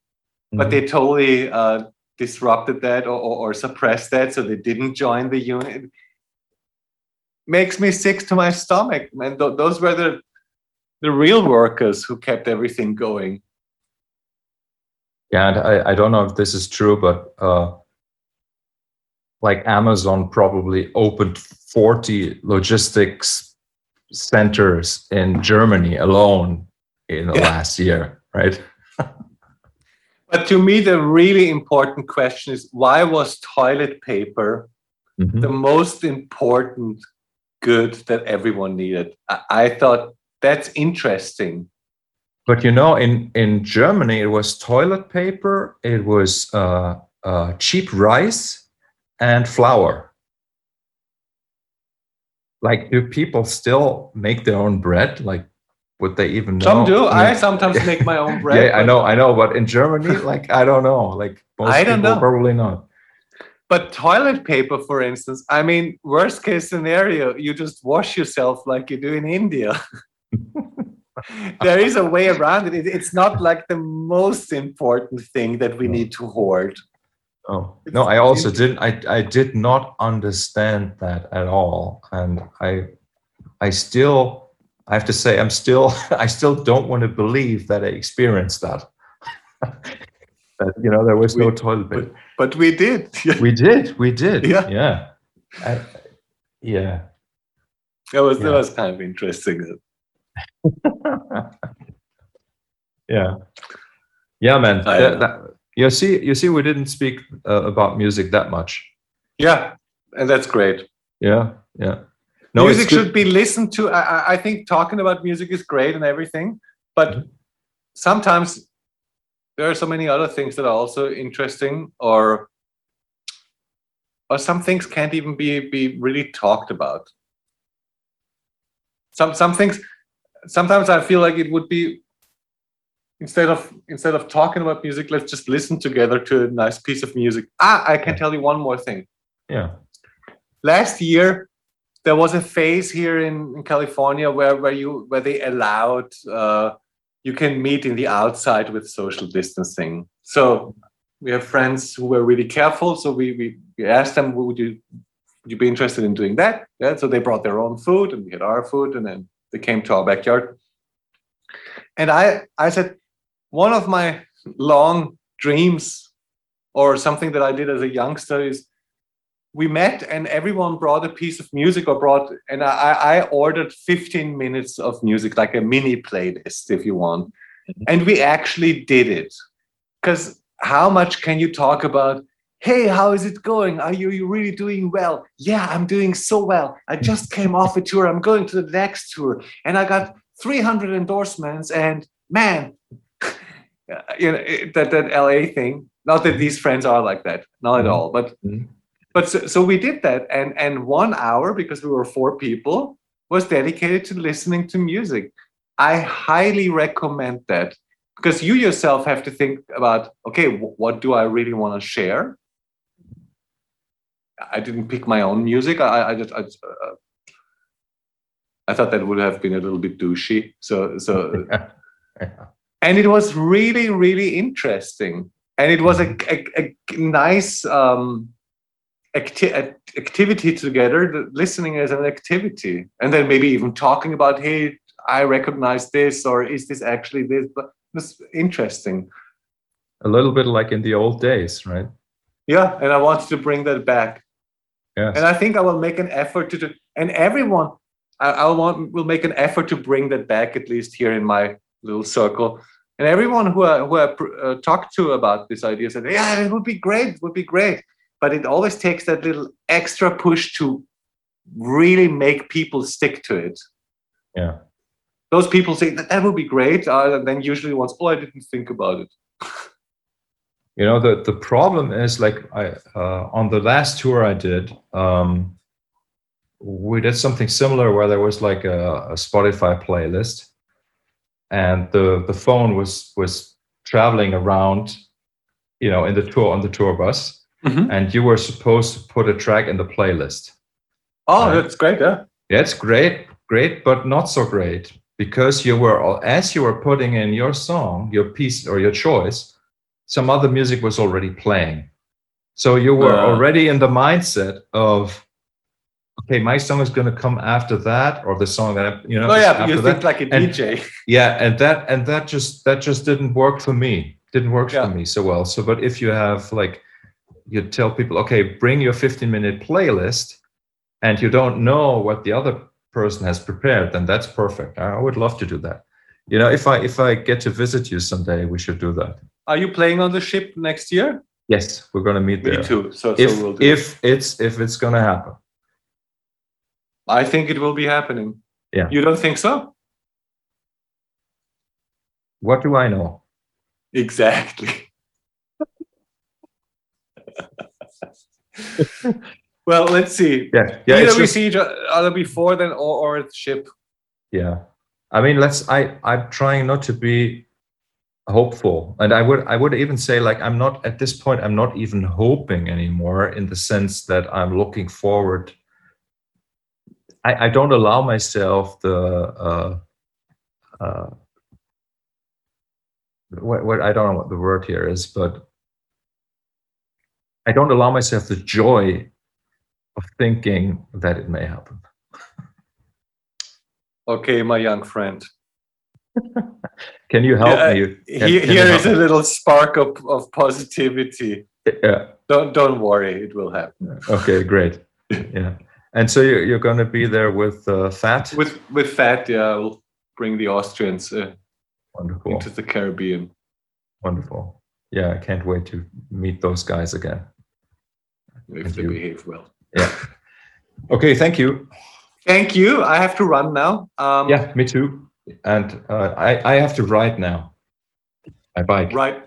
but
Mhm.
they totally uh, disrupted that or, or, or suppressed that so they didn't join the union. Makes me sick to my stomach man. Th- those were the the real workers who kept everything going
yeah and I, I don't know if this is true but uh like amazon probably opened 40 logistics centers in germany alone in the
Yeah.
last year right
but to me the really important question is why was toilet paper
Mhm.
the most important good that everyone needed i, I thought that's interesting
But you know, in in Germany, it was toilet paper, it was uh, uh, cheap rice, and flour. Like, do people still make their own bread? Like, would they even know?
some do i sometimes make my own bread
yeah, I know, I know. But in Germany, like, I don't know. Like, most
I don't
people
know.
probably not.
But toilet paper, for instance, I mean, worst case scenario, you just wash yourself like you do in India. there is a way around it. It- It's not like the most important thing that we need to hoard.
Oh no, I also didn't. I I did not understand that at all, and I I still I have to say I'm still I still don't want to believe that I experienced that. that you know there was no toilet paper.
But we did.
We did, we did.
Yeah.
yeah, I, yeah.
That was that was kind of interesting.
yeah, yeah, man.
I
That, that, You see, you see, we didn't speak uh, about music that much.
Yeah, and that's great.
Yeah, yeah.
No, music should be listened to. I, I think talking about music is great and everything, but mm-hmm. sometimes there are so many other things that are also interesting, or or some things can't even be be really talked about. Some some things. Sometimes I feel like it would be instead of instead of talking about music, let's just listen together to a nice piece of music. Ah, I can tell you one more thing.
Yeah.
Last year, there was a phase here in, in California where where you where they allowed uh, you can meet in the outside with social distancing. So we have friends who were really careful. So we we, we asked them, would you would you be interested in doing that? Yeah. So they brought their own food and we had our food, and then they came to our backyard. And I I said, one of my long dreams or something that I did as a youngster is we met and everyone brought a piece of music or brought and I, I ordered 15 minutes of music like a mini playlist if you want mm-hmm. and we actually did it because how much can you talk about hey how is it going? Are you, you really doing well? Yeah i'm doing so well. I just came off a tour. I'm going to the next tour. And i got 300 endorsements and man you know that that la thing not that these friends are like that not at mm-hmm. all but mm-hmm. but so, so we did that. And and one hour because we were four people was dedicated to listening to music. I highly recommend that because you yourself have to think about okay what do i really want to share i didn't pick my own music i, I just I, uh, I thought that would have been a little bit douchey so so and it was really really interesting and it was a, a, a nice um, acti- activity together, listening as an activity, and then maybe even talking about, hey, I recognize this, or is this actually this? But it's interesting.
A little bit like in the old days, right?
Yeah, and I wanted to bring that back.
Yes.
And I think I will make an effort to do, and everyone, I, I want will make an effort to bring that back at least here in my little circle. And everyone who I, who I uh, talked to about this idea said, "Yeah, it would be great. It would be great." but it always takes that little extra push to really make people stick to it.
Yeah.
Those people say that that would be great, uh, and then usually once, oh, I didn't think about it.
You know, the the problem is like I uh, on the last tour I did, um, we did something similar where there was like a, a Spotify playlist, and the the phone was was traveling around, you know, in the tour on the tour bus mm-hmm. and you were supposed to put a track in the playlist.
Oh, that's great. Yeah.
Yeah, it's great, great, but not so great because you were as you were putting in your song, your piece or your choice, some other music was already playing. So you were uh, already in the mindset of okay, my song is going to come after that, or the song that you know.
Oh yeah, you think like a DJ.
And, yeah, and that and that just that just didn't work for me. Didn't work yeah. for me so well. So, but if you have like you tell people, okay, bring your 15 minute playlist, and you don't know what the other person has prepared, then that's perfect. I would love to do that. You know, if I if I get to visit you someday, we should do that.
Are you playing on the ship next year?
Yes, we're going to meet
Me
there.
Me too. So,
if,
so we'll
if it. it's if it's going to happen,
I think it will be happening.
Yeah.
You don't think so?
What do I know?
Exactly. well, let's see.
Yeah, yeah.
Either we just, see each other before then, or or the ship.
Yeah, I mean, let's. I I'm trying not to be hopeful, and I would I would even say like I'm not at this point. I'm not even hoping anymore in the sense that I'm looking forward. I I don't allow myself the. Uh, uh, what, what I don't know what the word here is, but I don't allow myself the joy of thinking that it may happen.
Okay, my young friend.
Can you help yeah, me?
Can, here, can here is a little spark of, of positivity.
Yeah.
Don't don't worry, it will happen.
Okay, great. yeah. And so you're, you're going to be there with uh, Fat?
With with Fat, yeah. We'll bring the Austrians uh,
Wonderful.
into the Caribbean.
Wonderful. yeah, I can't wait to meet those guys again.
If
Thank
they
you.
behave well.
Yeah. Okay, thank you.
Thank you. I have to run now. Um,
Yeah, me too. And uh, I I have to ride now. My bike.
Right.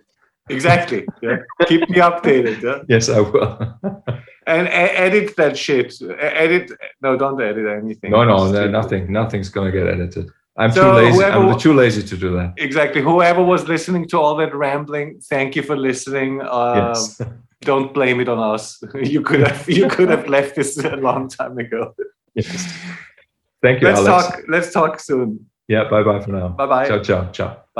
Exactly. Yeah. Keep me updated. Yeah.
Yes, I will.
And edit that shit. Edit. No, don't edit anything.
no, no, no, nothing. Nothing's gonna get edited. I'm
So
too lazy.
whoever-
I'm too lazy to do that.
Exactly. Whoever was listening to all that rambling, thank you for listening. Uh,
yes.
Don't blame it on us. You could have you could have left this a long time ago.
yes. Thank you,
Let's
Alex.
talk. Let's talk soon.
Yeah. Bye, bye for now.
Bye bye.
Ciao, ciao, ciao.